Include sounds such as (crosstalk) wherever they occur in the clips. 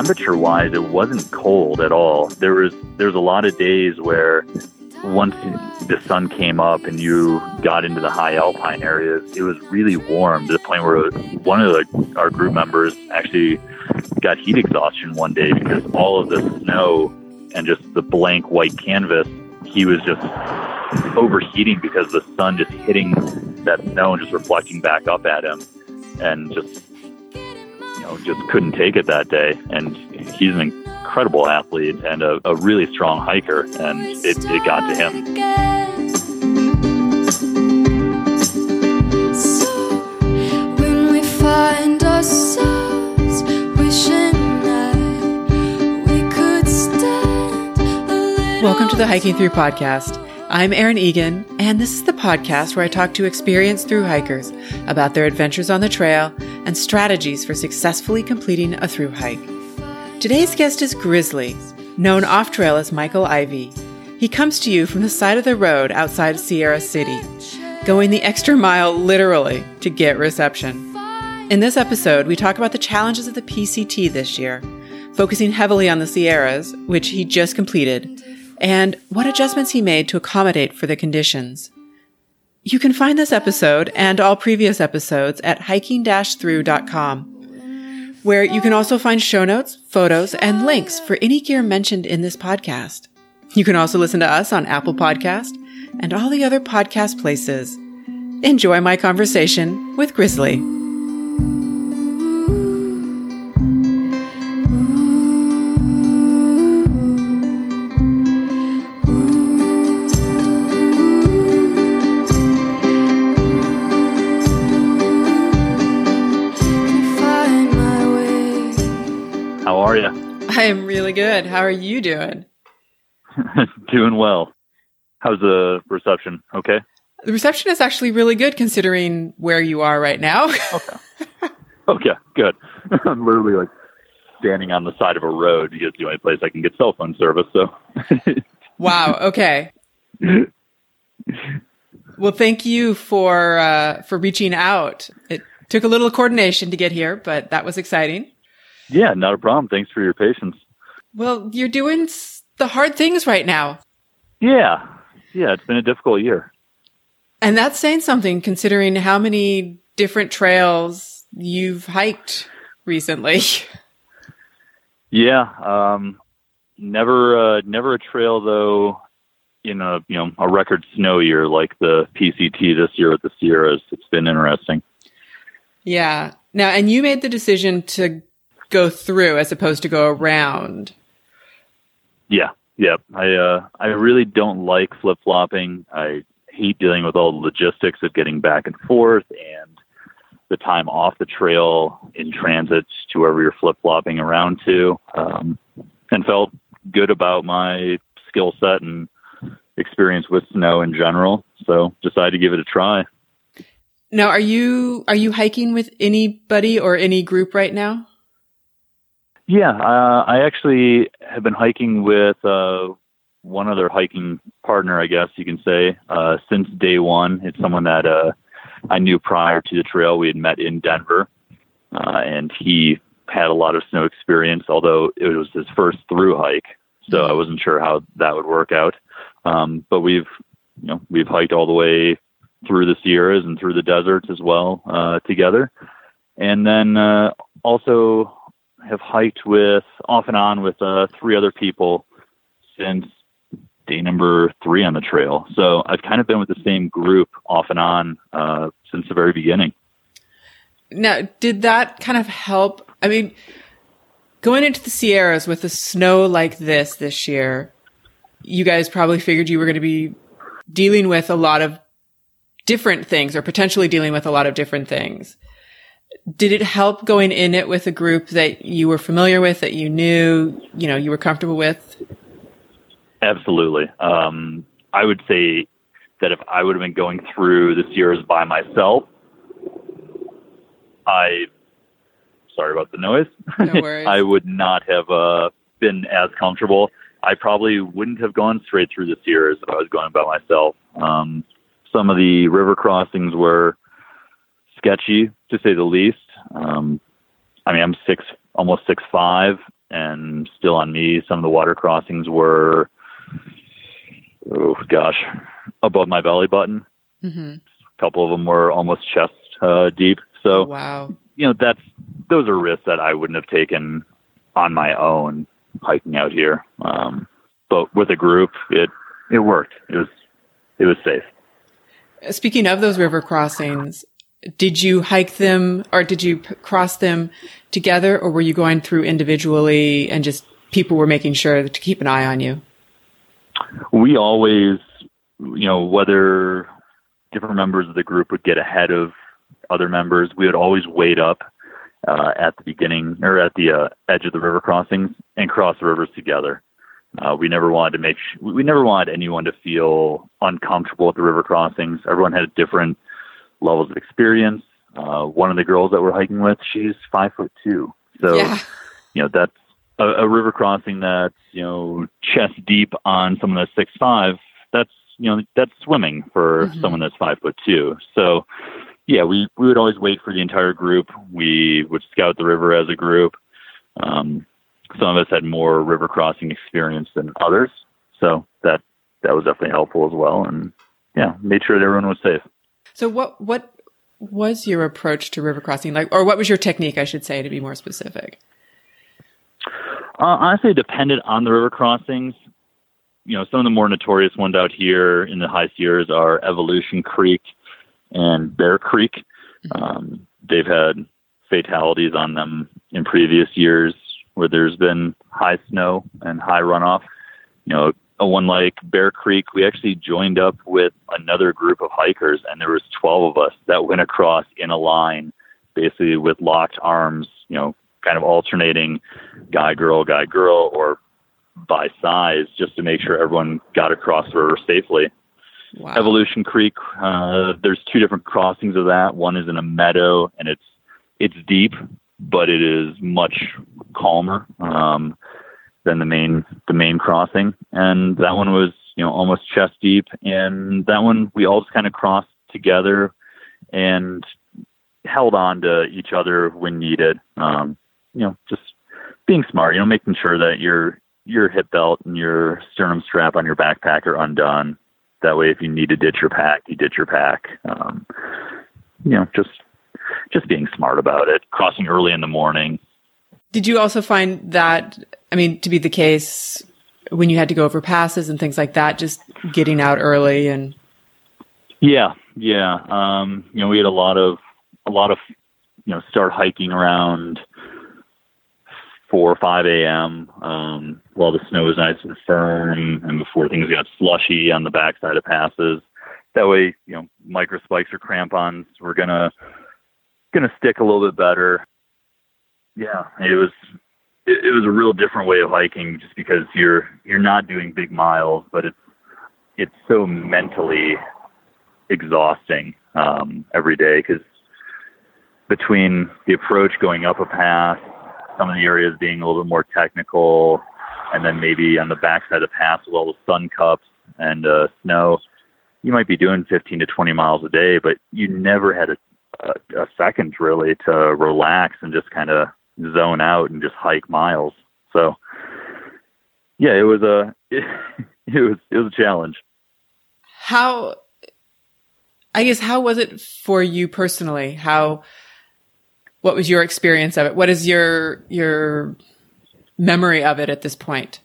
temperature wise, it wasn't cold at all. There was there's a lot of days where once the sun came up and you got into the high alpine areas, it was really warm to the point where one of the, our group members actually got heat exhaustion one day because all of the snow and just the blank white canvas, he was just overheating because the sun just hitting that snow and just reflecting back up at him and just know just couldn't take it that day and he's an incredible athlete and a, a really strong hiker and it, it got to him find ourselves wishing that we could stand Welcome to the Hiking Through Podcast. I'm Erin Egan, and this is the podcast where I talk to experienced through hikers about their adventures on the trail and strategies for successfully completing a through hike. Today's guest is Grizzly, known off trail as Michael Ivy. He comes to you from the side of the road outside Sierra City, going the extra mile literally to get reception. In this episode, we talk about the challenges of the PCT this year, focusing heavily on the Sierras, which he just completed, and what adjustments he made to accommodate for the conditions. You can find this episode and all previous episodes at hiking-through.com, where you can also find show notes, photos, and links for any gear mentioned in this podcast. You can also listen to us on Apple Podcast and all the other podcast places. Enjoy my conversation with Grizzly. I am really good. How are you doing? (laughs) doing well how's the reception okay The reception is actually really good considering where you are right now. okay okay good (laughs) i'm literally like standing on the side of a road because it's the only place i can get cell phone service so (laughs) wow. Okay. Well, thank you for uh, for reaching out. It took a little coordination to get here, but that was exciting. Yeah not a problem thanks for your patience Well, you're doing the hard things right now, Yeah. Yeah, it's been a difficult year. and that's saying something considering how many different trails you've hiked recently. (laughs) Yeah. Um never uh never a trail though in a you know, a record snow year like the PCT this year with the Sierras. It's been interesting. yeah. Now, and you made the decision to go through as opposed to go around. Yeah. Yeah. I uh I really don't like flip flopping. I hate dealing with all the logistics of getting back and forth and the time off the trail in transit to wherever you're flip flopping around to. Um, and felt good about my skill set and experience with snow in general. So decided to give it a try. Now, are you are you hiking with anybody or any group right now? Yeah, uh, I actually have been hiking with uh, one other hiking partner, I guess you can say, uh, since day one. It's someone that uh, I knew prior to the trail. We had met in Denver, uh, and he had a lot of snow experience, although it was his first through hike, so I wasn't sure how that would work out. Um, but we've, you know, we've hiked all the way through the Sierras and through the deserts as well uh, together, and then uh, also have hiked with off and on with uh, three other people since day number three on the trail. So I've kind of been with the same group off and on uh, since the very beginning. Now, did that kind of help? I mean, going into the Sierras with the snow like this this year, you guys probably figured you were going to be dealing with a lot of different things or potentially dealing with a lot of different things. Did it help going in it with a group that you were familiar with, that you knew, you know, you were comfortable with? Absolutely. Um, I would say that if I would have been going through the Sierras by myself, I sorry about the noise. No (laughs) worries. I would not have uh, been as comfortable. I probably wouldn't have gone straight through the Sierras if I was going by myself. Um, some of the river crossings were sketchy, to say the least. Um, I mean, I'm six, almost six five, and still on me. Some of the water crossings were, oh gosh, above my belly button. hmm A couple of them were almost chest uh, deep. So Wow. you know that's those are risks that I wouldn't have taken on my own hiking out here. Um, but with a group, it it worked. It was it was safe. Speaking of those river crossings, did you hike them or did you p- cross them together or were you going through individually and just people were making sure to keep an eye on you? we always, you know, whether different members of the group would get ahead of other members, we would always wait up uh, at the beginning or at the uh, edge of the river crossings and cross the rivers together. Uh, we never wanted to make sh- we never wanted anyone to feel uncomfortable at the river crossings. Everyone had a different levels of experience. Uh, one of the girls that we're hiking with, she's five foot two, so yeah. you know that's a, a river crossing that's you know chest deep on someone that's six five. That's you know that's swimming for Mhm. someone that's five foot two. So yeah we we would always wait for the entire group. We would scout the river as a group. Um, some of us had more river crossing experience than others. So that that was definitely helpful as well. And yeah made sure that everyone was safe So what what was your approach to river crossing like or what was your technique I should say to be more specific? Uh, honestly, it depended on the river crossings. You know, some of the more notorious ones out here in the high Sierras are Evolution Creek and Bear Creek. Um, they've had fatalities on them in previous years where there's been high snow and high runoff. You know, one like Bear Creek, we actually joined up with another group of hikers, and there was 12 of us that went across in a line, basically with locked arms. You know, kind of alternating guy girl guy girl or by size just to make sure everyone got across the river safely Wow. evolution creek uh, there's two different crossings of that one is in a meadow and it's it's deep but it is much calmer um, than the main the main crossing and that one was you know almost chest deep and that one we all just kind of crossed together and held on to each other when needed um, you know just being smart, you know, making sure that your your hip belt and your sternum strap on your backpack are undone. That way, if you need to ditch your pack, you ditch your pack. Um, you know, just just being smart about it. Crossing early in the morning. Did you also find that, I mean, to be the case when you had to go over passes and things like that, just getting out early and Yeah, yeah. Um, you know, we had a lot of a lot of you know start hiking around four or five a.m. Um, while the snow was nice and firm, and before things got slushy on the backside of passes. That way, you know, micro spikes or crampons were gonna gonna stick a little bit better. Yeah, it was it, it was a real different way of hiking, just because you're you're not doing big miles, but it's it's so mentally exhausting um, every day because between the approach going up a pass, some of the areas being a little bit more technical, and then maybe on the backside of pass with all the sun cups and uh, snow, you might be doing 15 to 20 miles a day, but you never had a, a, a second really to relax and just kind of zone out and just hike miles. So, yeah, it was a it, (laughs) it was it was a challenge. how, I guess, how was it for you personally? How, what was your experience of it? What is your, your memory of it at this point?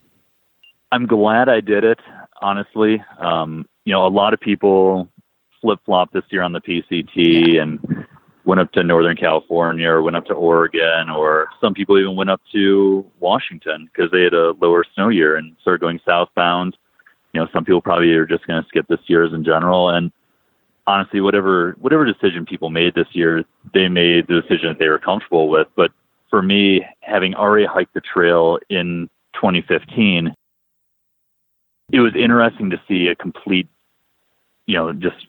I'm glad I did it, honestly. Um, you know, a lot of people flip flop this year on the PCT and went up to Northern California or went up to Oregon, or some people even went up to Washington because they had a lower snow year and started going southbound. You know, some people probably are just going to skip this year's in general. And honestly, whatever whatever decision people made this year, they made the decision that they were comfortable with. But for me, having already hiked the trail in 2015, it was interesting to see a complete, you know, just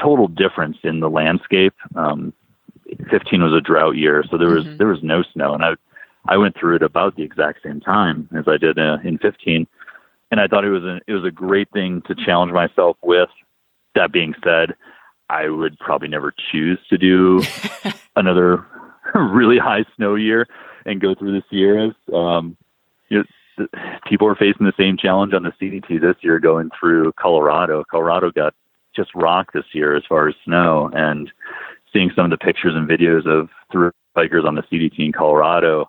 total difference in the landscape. Um, 15 was a drought year, so there was Mhm. there was no snow, and I I went through it about the exact same time as I did uh, in 15, and I thought it was a it was a great thing to challenge myself with. That being said, I would probably never choose to do (laughs) another (laughs) really high snow year and go through the Sierras. Um, you know, people are facing the same challenge on the CDT this year going through Colorado. Colorado got just rock this year as far as snow and seeing some of the pictures and videos of through hikers on the CDT in Colorado.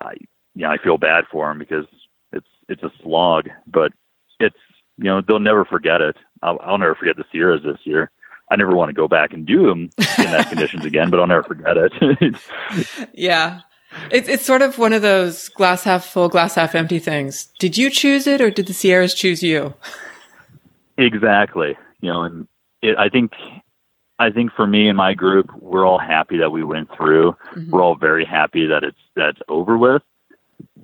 I, yeah, I feel bad for them because it's, it's a slog, but it's, you know, they'll never forget it. I'll, I'll never forget the Sierras this year. I never want to go back and do them in that (laughs) conditions again, but I'll never forget it. (laughs) yeah. It's it's sort of one of those glass half full, glass half empty things. Did you choose it or did the Sierras choose you? exactly. You know, and it, I think I think for me and my group, we're all happy that we went through. Mm-hmm. We're all very happy that it's that's over with.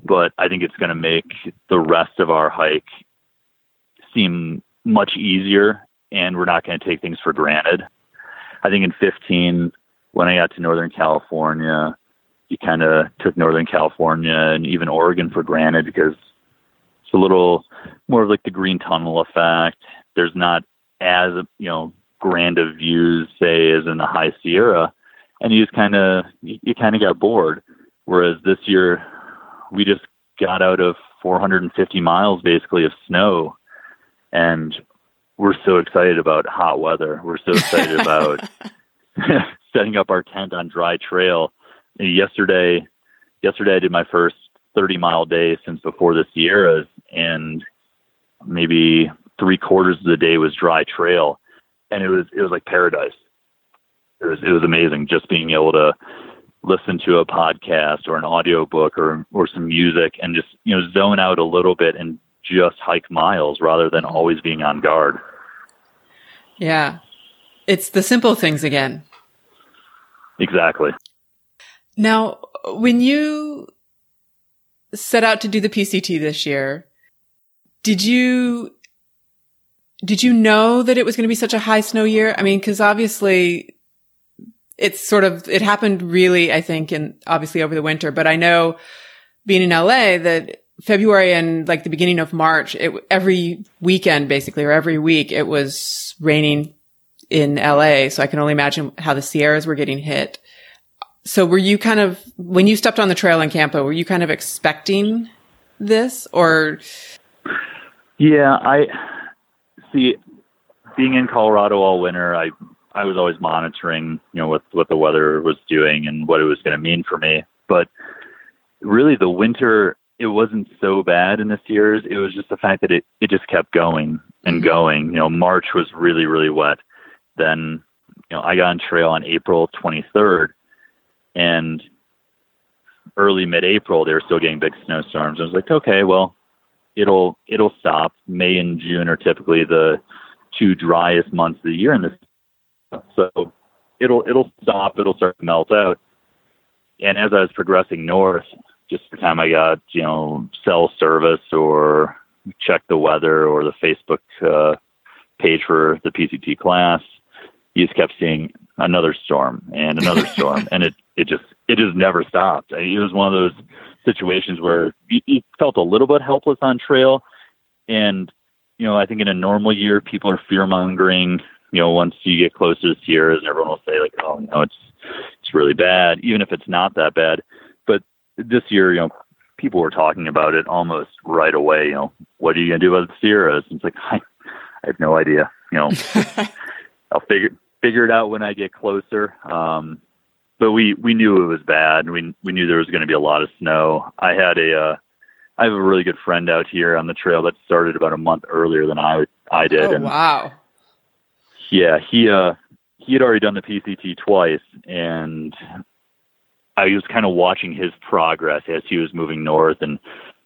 But I think it's going to make the rest of our hike seem much easier, and we're not going to take things for granted. I think in 15, when I got to Northern California, you kind of took Northern California and even Oregon for granted because it's a little more of like the green tunnel effect. There's not as you know grand of views, say, as in the High Sierra, and you just kind of you, you kind of got bored. Whereas this year, we just got out of 450 miles basically of snow, and we're so excited about hot weather. We're so excited (laughs) about (laughs) setting up our tent on dry trail yesterday yesterday I did my first 30 mile day since before the Sierras and maybe three quarters of the day was dry trail and it was it was like paradise. It was it was amazing just being able to listen to a podcast or an audio book or or some music and just you know zone out a little bit and just hike miles rather than always being on guard. Yeah. It's the simple things again. Exactly. Now, when you set out to do the PCT this year, did you did you know that it was going to be such a high snow year? I mean, because obviously it's sort of it happened really, I think, and obviously over the winter. But I know being in LA that February and like the beginning of March, it, every weekend basically or every week it was raining in LA. So I can only imagine how the Sierras were getting hit. So were you kind of, when you stepped on the trail in Campo, were you kind of expecting this or? Yeah, I see being in Colorado all winter, I, I was always monitoring, you know, what, what the weather was doing and what it was going to mean for me. But really the winter, it wasn't so bad in this year's. It was just the fact that it, it just kept going and mm-hmm. going. You know, March was really, really wet. Then, you know, I got on trail on April 23rd and early mid-April they were still getting big snowstorms. I was like, okay, well, it'll it'll stop. May and June are typically the two driest months of the year in this, so it'll it'll stop. It'll start to melt out. And as I was progressing north, just the time I got you know cell service or check the weather or the Facebook uh, page for the PCT class, you just kept seeing another storm and another (laughs) storm, and it it just it just never stopped. It was one of those situations where you, you felt a little bit helpless on trail, and you know I think in a normal year people are fear mongering. You know, once you get closer to Sierras, and everyone will say like, "Oh, you know, it's it's really bad," even if it's not that bad. But this year, you know, people were talking about it almost right away. You know, what are you going to do about the Sierras? And it's like (laughs) I, I have no idea. You know, (laughs) I'll figure figure it out when I get closer. Um, but we we knew it was bad. We we knew there was going to be a lot of snow. I had a uh, I have a really good friend out here on the trail that started about a month earlier than I I did. Oh and wow! Yeah, he uh he had already done the PCT twice, and I was kind of watching his progress as he was moving north, and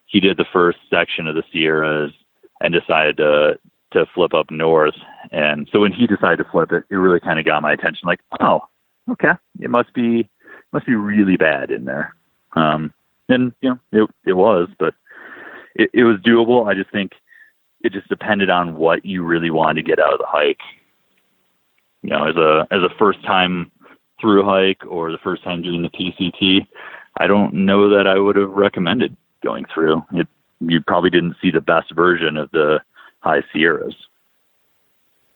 he did the first section of the Sierras and decided to to flip up north. And so when he decided to flip it, it really kind of got my attention. Like, oh, okay, it must be must be really bad in there. Um, and you know, it it was, but it, it was doable. I just think it just depended on what you really wanted to get out of the hike. You know, as a as a first time through hike or the first time doing the PCT, I don't know that I would have recommended going through. It you probably didn't see the best version of the high Sierras.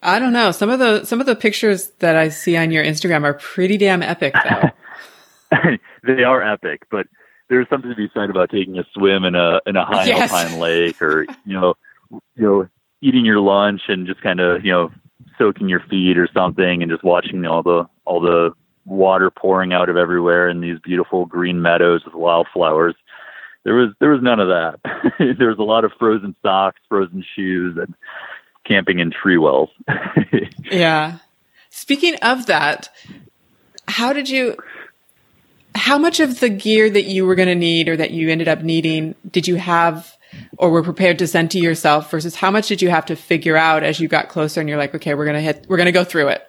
I don't know. Some of the some of the pictures that I see on your Instagram are pretty damn epic though. (laughs) they are epic, but there's something to be said about taking a swim in a in a high Yes. alpine lake, or you know, you know, eating your lunch and just kind of you know soaking your feet or something, and just watching all the all the water pouring out of everywhere in these beautiful green meadows with wildflowers. There was there was none of that. (laughs) there was a lot of frozen socks, frozen shoes, and camping in tree wells. (laughs) Yeah. Speaking of that, how did you, how much of the gear that you were going to need or that you ended up needing did you have or were prepared to send to yourself versus how much did you have to figure out as you got closer and you're like, okay, we're going to hit, we're going to go through it?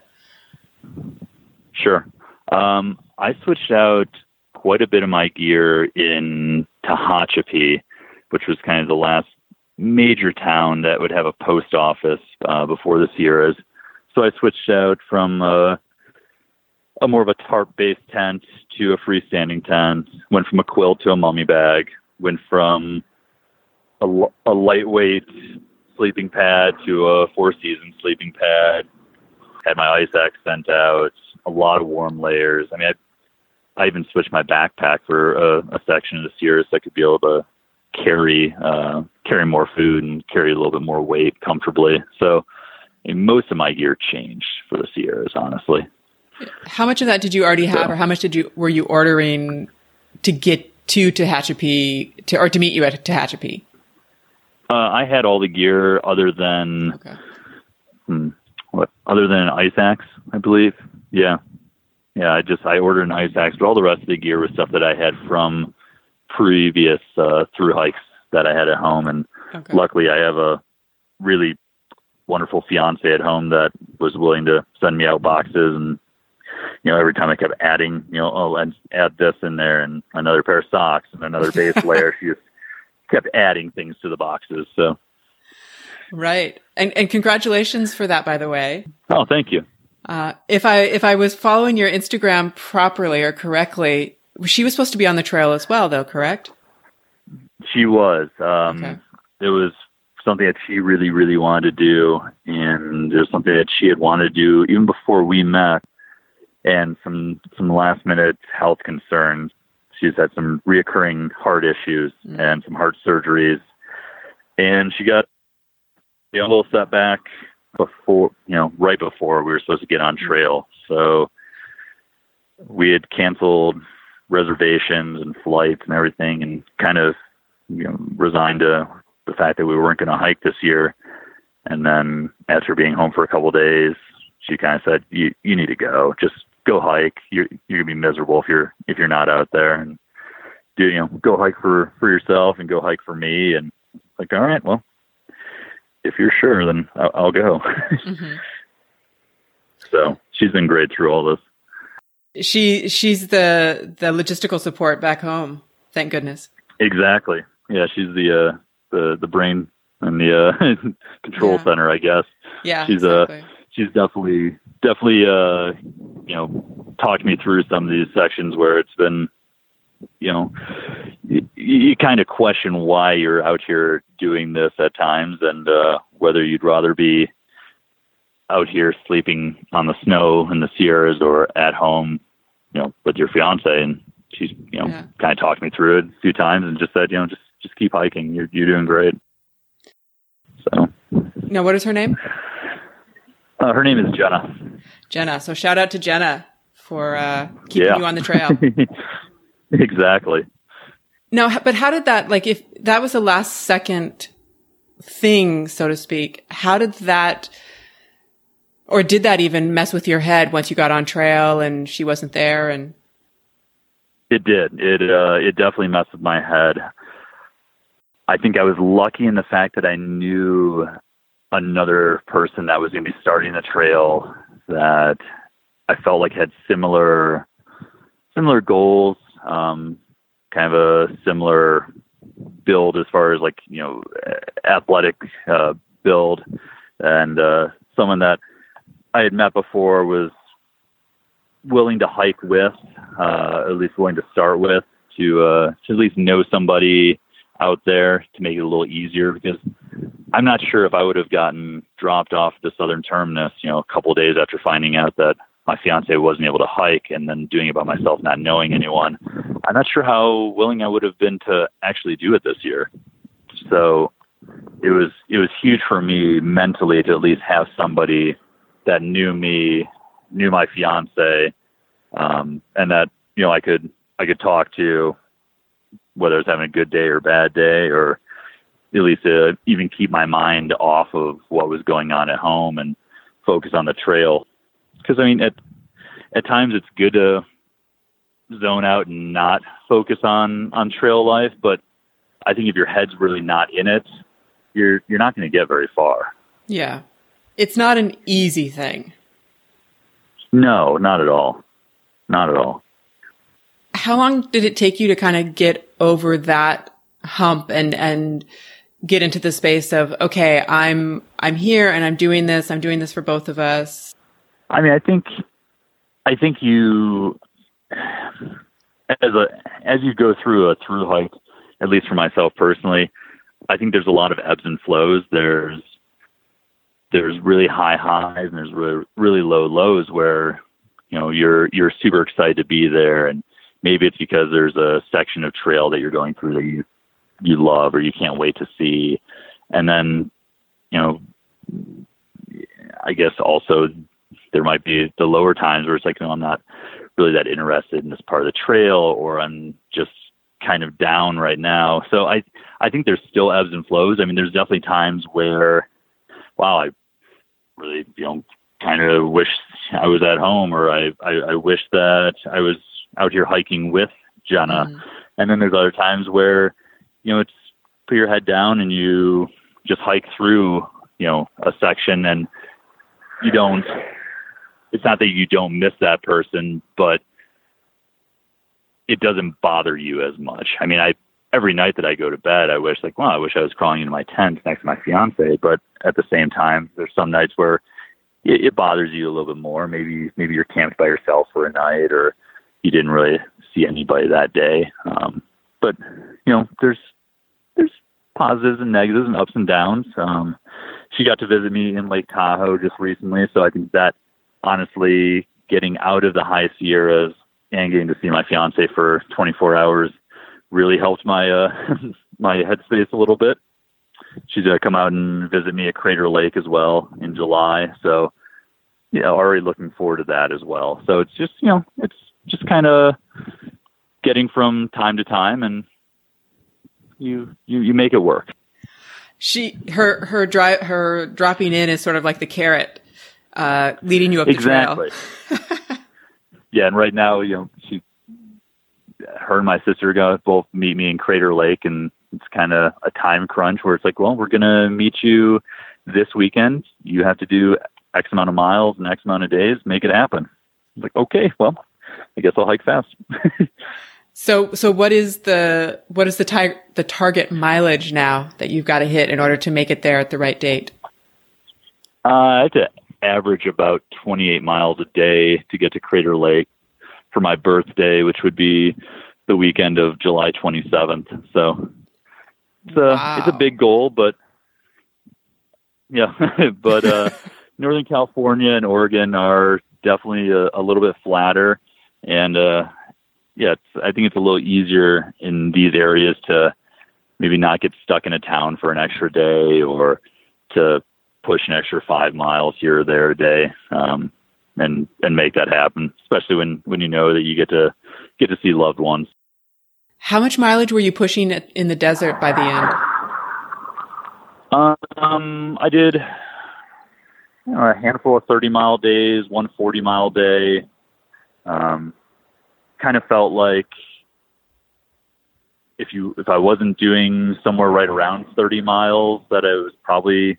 Sure. Um, I switched out quite a bit of my gear in Tehachapi, which was kind of the last major town that would have a post office uh, before the Sierras. So I switched out from uh, a more of a tarp-based tent to a freestanding tent. Went from a quilt to a mummy bag. Went from a, a lightweight sleeping pad to a four-season sleeping pad. Had my ice axe sent out. A lot of warm layers. I mean, I, I even switched my backpack for a, a section of the Sierras so I could be able to carry uh, carry more food and carry a little bit more weight comfortably. So most of my gear changed for the Sierras, honestly. How much of that did you already have or how much did you, were you ordering to get to Tehachapi to, or to meet you at Tehachapi? Uh, I had all the gear other than Okay. hmm, what? Other than an ice axe, I believe. Yeah, yeah. I just I ordered an ice axe, but all the rest of the gear was stuff that I had from previous uh, through hikes that I had at home, and Okay. luckily I have a really wonderful fiance at home that was willing to send me out boxes and you know every time I kept adding you know oh let's add this in there and another pair of socks and another base (laughs) layer she just kept adding things to the boxes so Right. And, and congratulations for that, by the way. oh thank you Uh, if I if I was following your Instagram properly or correctly, she was supposed to be on the trail as well, though, correct? she was um Okay. it was something that she really really wanted to do and it was something that she had wanted to do even before we met and some some last minute health concerns she's had some reoccurring heart issues Mm. and some heart surgeries and she got you know, a little setback before you know right before we were supposed to get on trail so we had canceled reservations and flights and everything and kind of you know resigned to the fact that we weren't going to hike this year. And then after being home for a couple of days she kind of said you you need to go. Just go hike. You're you're going to be miserable if you're if you're not out there. And do you know go hike for for yourself and go hike for me. And like all right well if you're sure then i'll, I'll go. (laughs) Hmm so she's been great through all this She she's the the logistical support back home. Thank goodness. exactly yeah she's the uh the the brain and the uh (laughs) control Yeah. center i guess Yeah, She's, uh, she's definitely definitely uh you know talked me through some of these sections where it's been you know you, you kind of question why you're out here doing this at times and uh whether you'd rather be out here sleeping on the snow in the Sierras or at home you know with your fiance and she's you know Yeah. kind of talked me through it a few times and just said you know just just keep hiking you're you're doing great so now, what is her name? uh, her name is Jenna Jenna. So shout out to Jenna for uh, keeping Yeah. you on the trail. (laughs) exactly. Now, but how did that, like, if that was a last second thing, so to speak, how did that, or did that even mess with your head once you got on trail and she wasn't there? And It did. It uh, it definitely messed with my head. I think I was lucky in the fact that I knew another person that was going to be starting the trail that I felt like had similar similar goals, um, kind of a similar build as far as like you know athletic uh, build, and uh, someone that I had met before was willing to hike with, uh, at least willing to start with, to uh, to at least know somebody out there to make it a little easier because I'm not sure if I would have gotten dropped off the southern terminus, you know, a couple of days after finding out that my fiance wasn't able to hike and then doing it by myself, not knowing anyone. I'm not sure how willing I would have been to actually do it this year. So it was it was huge for me mentally to at least have somebody that knew me, knew my fiance, um, and that you know I could I could talk to whether I was having a good day or bad day, or at least uh, even keep my mind off of what was going on at home and focus on the trail. Because I mean, at at times it's good to zone out and not focus on on trail life, but I think if your head's really not in it, you're you're not going to get very far. Yeah. It's not an easy thing. No, not at all. Not at all. How long did it take you to kind of get over that hump and and get into the space of okay, I'm I'm here and I'm doing this. I'm doing this for both of us. I mean, I think I think you as a as you go through a through hike, at least for myself personally, I think there's a lot of ebbs and flows. There's there's really high highs and there's really, really low lows where you know you're you're super excited to be there. And maybe it's because there's a section of trail that you're going through that you you love or you can't wait to see. And then you know i guess also there might be the lower times where it's like no i'm not really that interested in this part of the trail or i'm just kind of down right now. So i i think there's still ebbs and flows. I mean there's definitely times where wow i really you know kind of wish i was at home or i i, I wish that i was out here hiking with jenna Mhm. and then there's other times where you know it's put your head down and you just hike through you know a section and you don't it's not that you don't miss that person but it doesn't bother you as much i mean i every night that i go to bed i wish like well i wish i was crawling into my tent next to my fiance but at the same time there's some nights where it, it bothers you a little bit more. Maybe maybe you're camped by yourself for a night or you didn't really see anybody that day. Um but you know there's there's positives and negatives and ups and downs. Um she got to visit me in lake tahoe just recently so i think that honestly getting out of the high sierras and getting to see my fiance for 24 hours really helped my uh (laughs) my headspace a little bit. She's going to come out and visit me at crater lake as well in july. So yeah already looking forward to that as well. So it's just you know it's just kind of getting from time to time and you you you make it work. She her her dri- her dropping in is sort of like the carrot uh, leading you up the exactly. Trail. (laughs) yeah and right now you know she her and my sister are going to both meet me in crater lake and it's kind of a time crunch where it's like well we're going to meet you this weekend. You have to do x amount of miles and x amount of days make it happen. It's like okay well i guess i'll hike fast. (laughs) So so what is the what is the the target mileage now that you've got to hit in order to make it there at the right date? Uh, I have to average about 28 miles a day to get to Crater Lake for my birthday, which would be the weekend of July 27th. So it's a it's a big goal, but yeah, (laughs) but uh, (laughs) Northern California and Oregon are definitely a, a little bit flatter, and uh, yeah, it's, I think it's a little easier in these areas to maybe not get stuck in a town for an extra day or to push an extra five miles here or there a day um, and and make that happen. Especially when when you know that you get to get to see loved ones. How much mileage were you pushing in the desert by the end? Um, I did you know, a handful of thirty mile days, one 40 mile day. Um, kind of felt like if you if I wasn't doing somewhere right around 30 miles, that I was probably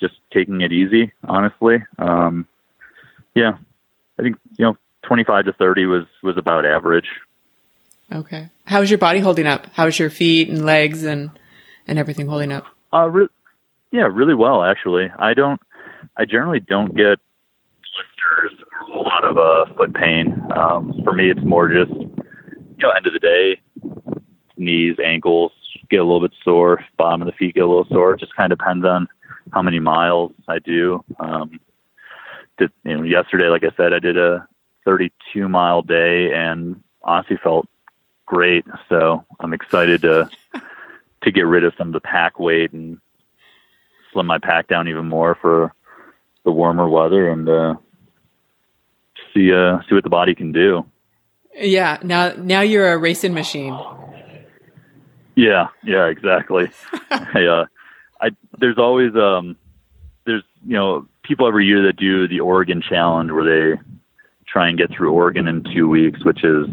just taking it easy. Honestly, um, yeah, I think you know 25 to 30 was was about average. Okay. How is your body holding up? How is your feet and legs and and everything holding up? Uh, re- yeah, really well actually. I don't. I generally don't get blisters or a lot of uh, foot pain. Um, for me, it's more just you know end of the day, knees, ankles get a little bit sore, bottom of the feet get a little sore. It just kind of depends on how many miles I do. Um, did, you know, yesterday, like I said, I did a 32 mile day and honestly felt great. So I'm excited to to get rid of some of the pack weight and slim my pack down even more for the warmer weather and uh, see uh, see what the body can do. Yeah. Now, now you're a racing machine. Yeah, yeah, exactly. (laughs) I, uh, I there's always um, there's you know people every year that do the Oregon Challenge where they try and get through Oregon in two weeks, which is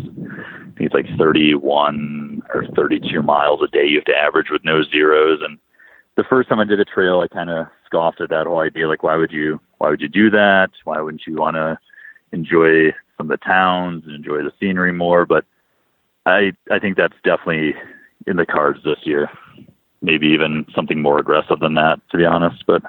it's like 31 or 32 miles a day you have to average with no zeros. And the first time I did a trail, I kind of scoffed at that whole idea. Like, why would you why would you do that? Why wouldn't you want to enjoy some of the towns and enjoy the scenery more? But I I think that's definitely in the cards this year. Maybe even something more aggressive than that, to be honest. But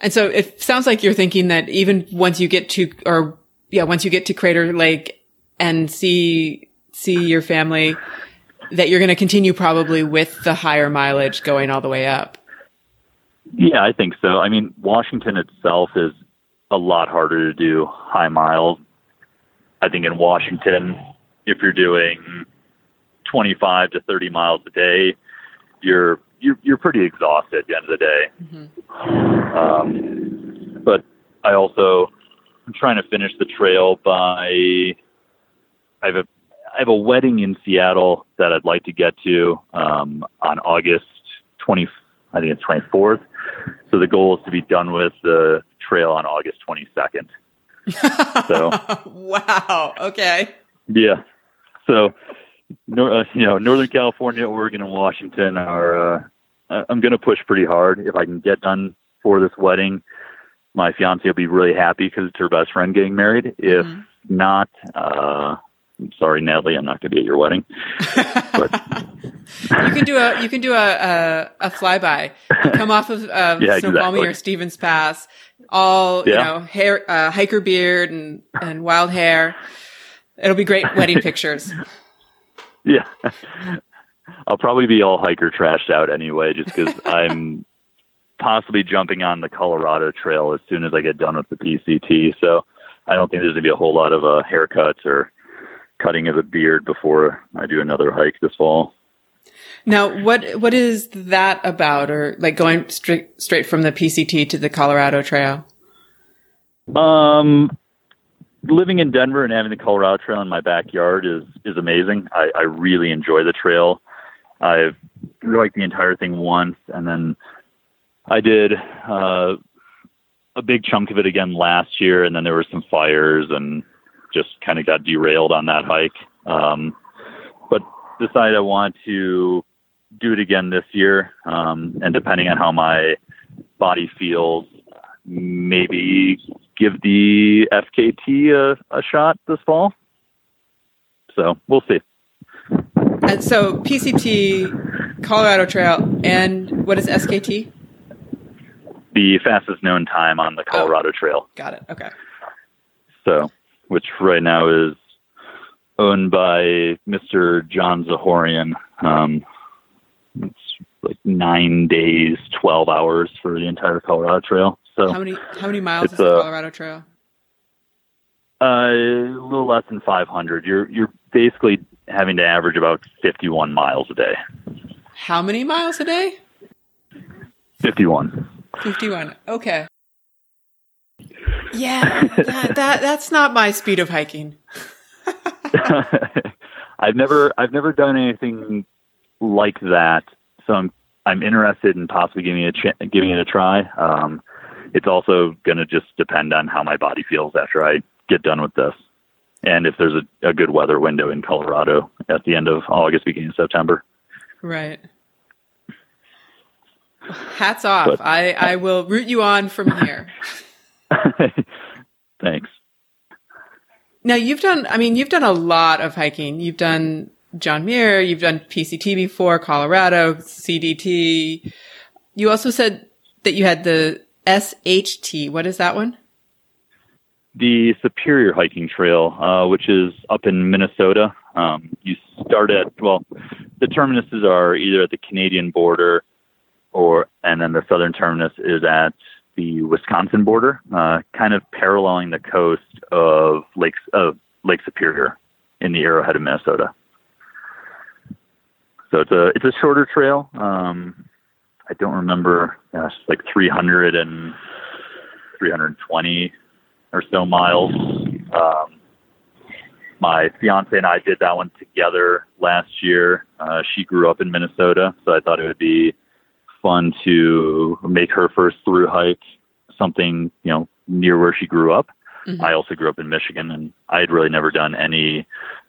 And so it sounds like you're thinking that even once you get to, or yeah, once you get to Crater Lake and see, see your family, that you're going to continue probably with the higher mileage going all the way up. yeah, I think so. I mean, Washington itself is a lot harder to do high miles. I think in Washington, if you're doing 25 to 30 miles a day, you're you're, you're pretty exhausted at the end of the day. Um, but I also I'm trying to finish the trail by I have a I have a wedding in Seattle that I'd like to get to um, on August 20 I think it's 24th. So the goal is to be done with the trail on August 22nd. (laughs) So wow. Okay. yeah. So, nor, uh, you know, Northern California, Oregon, and Washington are. Uh, I'm going to push pretty hard. If I can get done for this wedding, my fiance will be really happy because it's her best friend getting married. If not, uh, I'm sorry, Natalie, I'm not going to be at your wedding. But (laughs) You can do a, you can do a, a, a flyby. You come off of, um, (laughs) Yeah, Snoqualmie exactly. or Stevens Pass, all, you know, hair, uh, hiker beard and, and wild hair. It'll be great wedding (laughs) pictures. yeah, I'll probably be all hiker trashed out anyway, just because I'm possibly jumping on the Colorado Trail as soon as I get done with the PCT. So I don't think there's going to be a whole lot of uh, haircuts or cutting of a beard before I do another hike this fall. Now, what what is that about, or like going straight straight from the PCT to the Colorado Trail? Um, living in Denver and having the Colorado Trail in my backyard is is amazing. I, I really enjoy the trail. I've liked the entire thing once, and then I did uh, a big chunk of it again last year, and then there were some fires and just kind of got derailed on that hike. Um, but decided I want to do it again this year, um, and depending on how my body feels, maybe give the FKT a, a shot this fall. So we'll see. And so PCT, Colorado Trail, and what is FKT? The fastest known time on the Colorado Trail. Got it. Okay. So, which right now is owned by Mr. John Zahorian. Um, it's like nine days, 12 hours for the entire Colorado Trail. So, How many how many miles is the uh, Colorado Trail? Uh, a little less than 500. You're you're basically having to average about 51 miles a day. How many miles a day? 51. Fifty one. Okay. Yeah, that, that that's not my speed of hiking. (laughs) I've never I've never done anything like that, so I'm I'm interested in possibly giving it a ch- giving it a try. Um, it's also going to just depend on how my body feels after I get done with this, and if there's a, a good weather window in Colorado at the end of August, beginning of September. Right. Hats off. But- I, I will root you on from here. (laughs) (laughs) Thanks. Now you've done I mean you've done a lot of hiking. You've done John Muir, you've done PCT before, Colorado, CDT. You also said that you had the SHT. What is that one? the Superior Hiking Trail, uh, which is up in Minnesota. Um, you start at well, the terminuses are either at the Canadian border, or and then the southern terminus is at the Wisconsin border, uh, kind of paralleling the coast of Lake of Lake Superior in the Arrowhead of Minnesota. So it's a it's a shorter trail. Um, I don't remember, gosh, like 300 and 320 or so miles. Um, my fiance and I did that one together last year. Uh, she grew up in Minnesota, so I thought it would be fun to make her first through hike something you know near where she grew up. Mhm. I also grew up in Michigan, and I had really never done any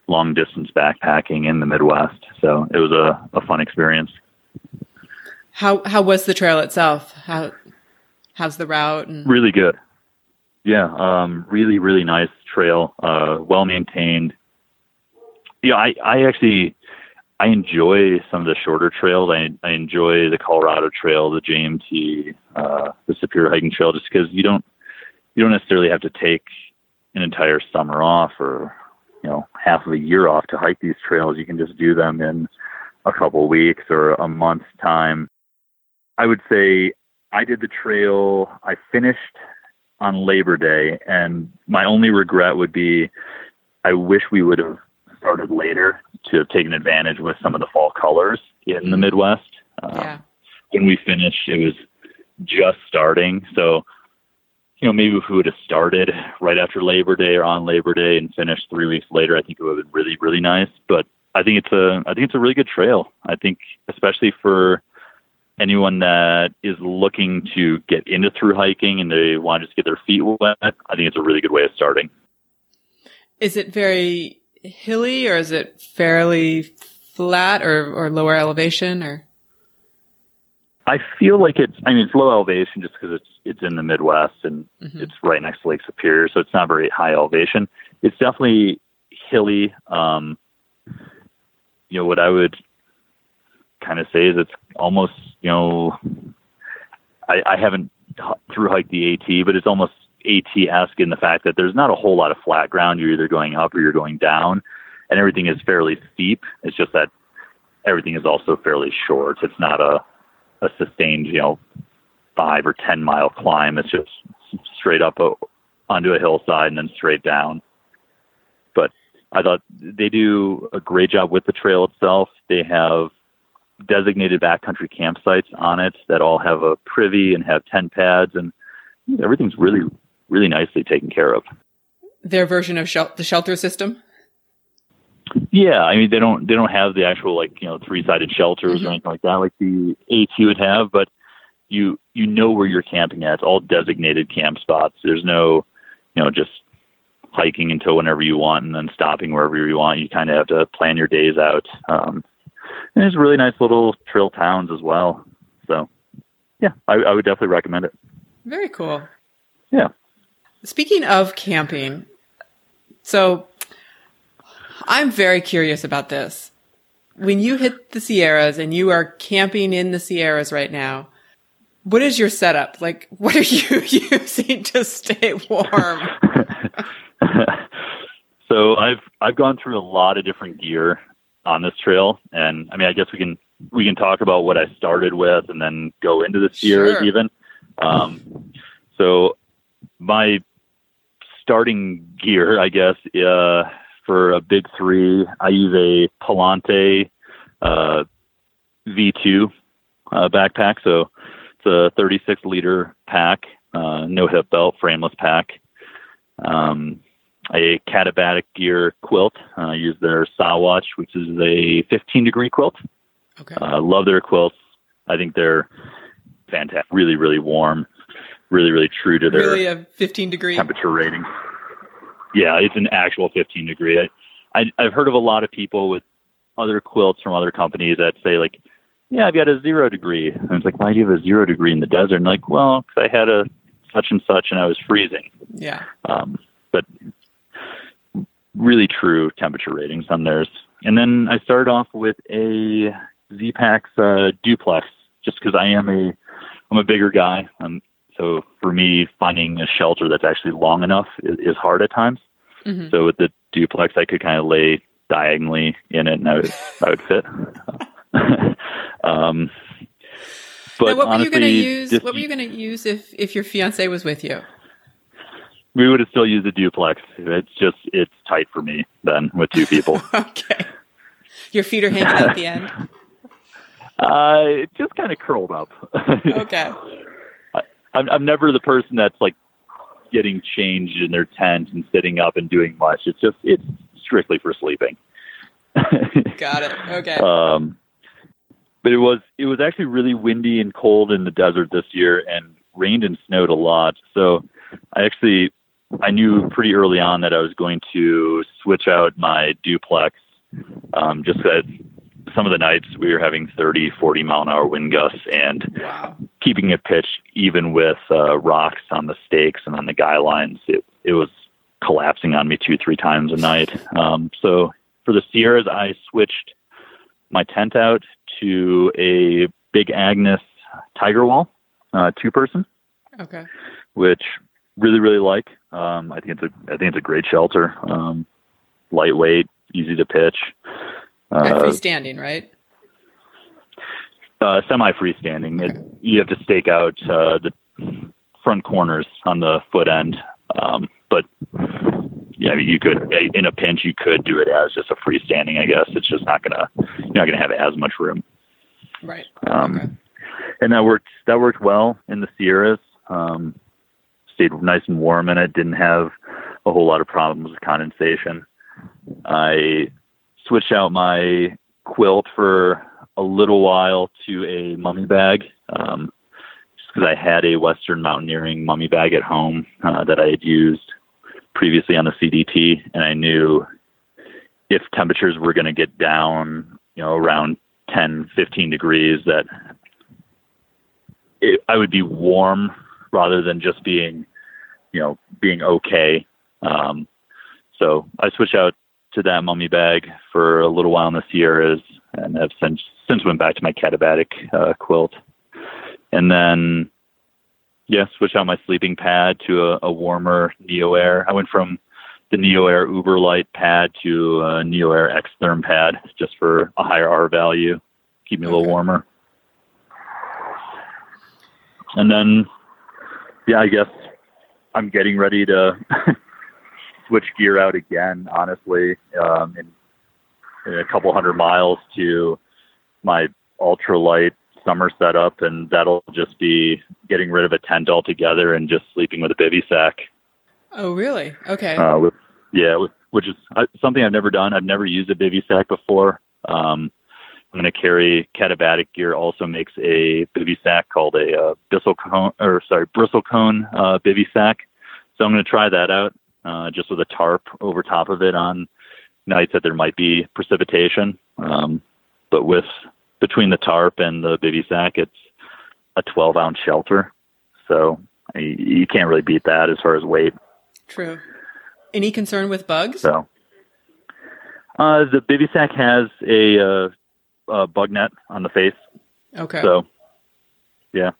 long distance backpacking in the Midwest, so it was a, a fun experience. How how was the trail itself? How how's the route and Really good. Yeah, um, really, really nice trail. Uh, well maintained. Yeah, I, I actually I enjoy some of the shorter trails. I, I enjoy the Colorado Trail, the JMT, uh, the Superior Hiking Trail, just because you don't you don't necessarily have to take an entire summer off or you know half of a year off to hike these trails. You can just do them in a couple of weeks or a month's time. I would say I did the trail. I finished on Labor Day, and my only regret would be I wish we would have started later to have taken advantage with some of the fall colors in the Midwest. Um, yeah. When we finished, it was just starting. So, you know, maybe if we would have started right after Labor Day or on Labor Day and finished three weeks later, I think it would have been really, really nice. But I think it's a, I think it's a really good trail. I think, especially for anyone that is looking to get into through hiking and they want to just get their feet wet, I think it's a really good way of starting. Is it very hilly or is it fairly flat or, or lower elevation or I feel like it's, I mean, it's low elevation just because it's, it's in the Midwest and Mhm. it's right next to Lake Superior. So it's not very high elevation. It's definitely hilly. Um, you know, what I would kind of say is it's almost, you know, I, I haven't through hiked the AT, but it's almost AT-esque in the fact that there's not a whole lot of flat ground. You're either going up or you're going down and everything is fairly steep. It's just that everything is also fairly short. It's not a, a sustained, you know, five or 10 mile climb. It's just straight up a, onto a hillside and then straight down. But I thought they do a great job with the trail itself. They have designated backcountry campsites on it that all have a privy and have tent pads and everything's really, really nicely taken care of. their version of shel- the shelter system? Yeah, I mean they don't they don't have the actual like you know three sided shelters Mhm. or anything like that like the AT would have, but you you know where you're camping at. It's all designated camp spots. There's no you know just hiking until whenever you want and then stopping wherever you want. You kind of have to plan your days out. Um, and there's really nice little trail towns as well. So yeah, I, I would definitely recommend it. Very cool. Yeah. Speaking of camping, so I'm very curious about this. When you hit the Sierras and you are camping in the Sierras right now, what is your setup? Like, (laughs) what are you (laughs) using to stay warm? (laughs) so I've I've gone through a lot of different gear on this trail, and I mean I guess we can we can talk about what I started with and then go into the Sierras Sure. even. Um, so my starting gear, I guess, uh, for a big three, I use a Palante uh, V2 uh, backpack. So it's a 36 liter pack, uh, no hip belt, frameless pack. Um, a Katabatic gear quilt. Uh, I use their Sawatch, which is a 15 degree quilt. Okay. Uh, love their quilts. I think they're fantastic. Really, really warm. Really, really true to their Really a 15 degree? temperature rating. Yeah, it's an actual 15 degree. I, I, I've heard of a lot of people with other quilts from other companies that say like, yeah, I've got a zero degree. And it's like, why do you have a zero degree in the desert? And like, well, because I had a such and such and I was freezing. Yeah. Um, but really true temperature ratings on theirs. And then I started off with a Zpacks uh, duplex, just because I am a I'm a bigger guy. Um, so for me, finding a shelter that's actually long enough is, is hard at times. Mhm. So with the duplex, I could kind of lay diagonally in it, and I would I would fit. (laughs) um, but Now, what were you going to use? this- What were you going to use if if your fiance was with you? we would have still used the duplex. It's just it's tight for me then with two people. (laughs) okay. Your feet are hanging at the end. (laughs) Uh, it just kind of curled up. Okay. I'm, I'm never the person that's like getting changed in their tent and sitting up and doing much. It's just it's strictly for sleeping. (laughs) Got it. Okay. um, but it was it was actually really windy and cold in the desert this year, and rained and snowed a lot. So I actually I knew pretty early on that I was going to switch out my duplex, um, just that some of the nights we were having 30, 40 mile an hour wind gusts and wow. keeping it pitched even with uh, rocks on the stakes and on the guy lines. It, it was collapsing on me two, three times a night. Um, so for the Sierras, I switched my tent out to a big Agnes Tiger Wall, uh, two person, Okay. which really, really like. Um, I think it's a, I think it's a great shelter. Um, lightweight, easy to pitch. And Uh, freestanding, right? uh, semi freestanding. It, you have to stake out uh, the front corners on the foot end, um, but yeah, I mean, you could in a pinch you could do it as just a freestanding. I guess it's just not gonna you're not gonna have as much room. Right. Um, Okay. and that worked that worked well in the Sierras. Um, stayed nice and warm in it. Didn't have a whole lot of problems with condensation. I switched out my quilt for a little while to a mummy bag, um, just because I had a Western Mountaineering mummy bag at home uh, that I had used previously on the CDT, and I knew if temperatures were going to get down, you know, around 10, 15 degrees, that it, I would be warm rather than just being, you know, being okay. Um, so I switched out to that mummy bag for a little while in the Sierras, and have since since went back to my Katabatic uh, quilt, and then yeah, switched out my sleeping pad to a, a warmer Neo Air. I went from the Neo Air UberLite pad to a Neo Air X Therm pad just for a higher R value, keep me a little Okay. warmer. And then, yeah, I guess I'm getting ready to (laughs) switch gear out again. Honestly, um, in, in a couple hundred miles to my ultralight summer setup, and that'll just be getting rid of a tent altogether and just sleeping with a bivy sack. Oh, really? Okay. Uh, with, yeah, with, which is uh, something I've never done. I've never used a bivy sack before. Um, I'm going to carry Katabatic gear. Also makes a bivy sack called a uh, Bristlecone, or sorry, Bristlecone uh, bivy sack. So I'm going to try that out, uh, just with a tarp over top of it on nights that there might be precipitation. Um, but with between the tarp and the bivy sack, it's a 12 ounce shelter. So you, you can't really beat that as far as weight. True. Any concern with bugs? So, uh, the bivy sack has a, uh, a bug net on the face. Okay. So, yeah,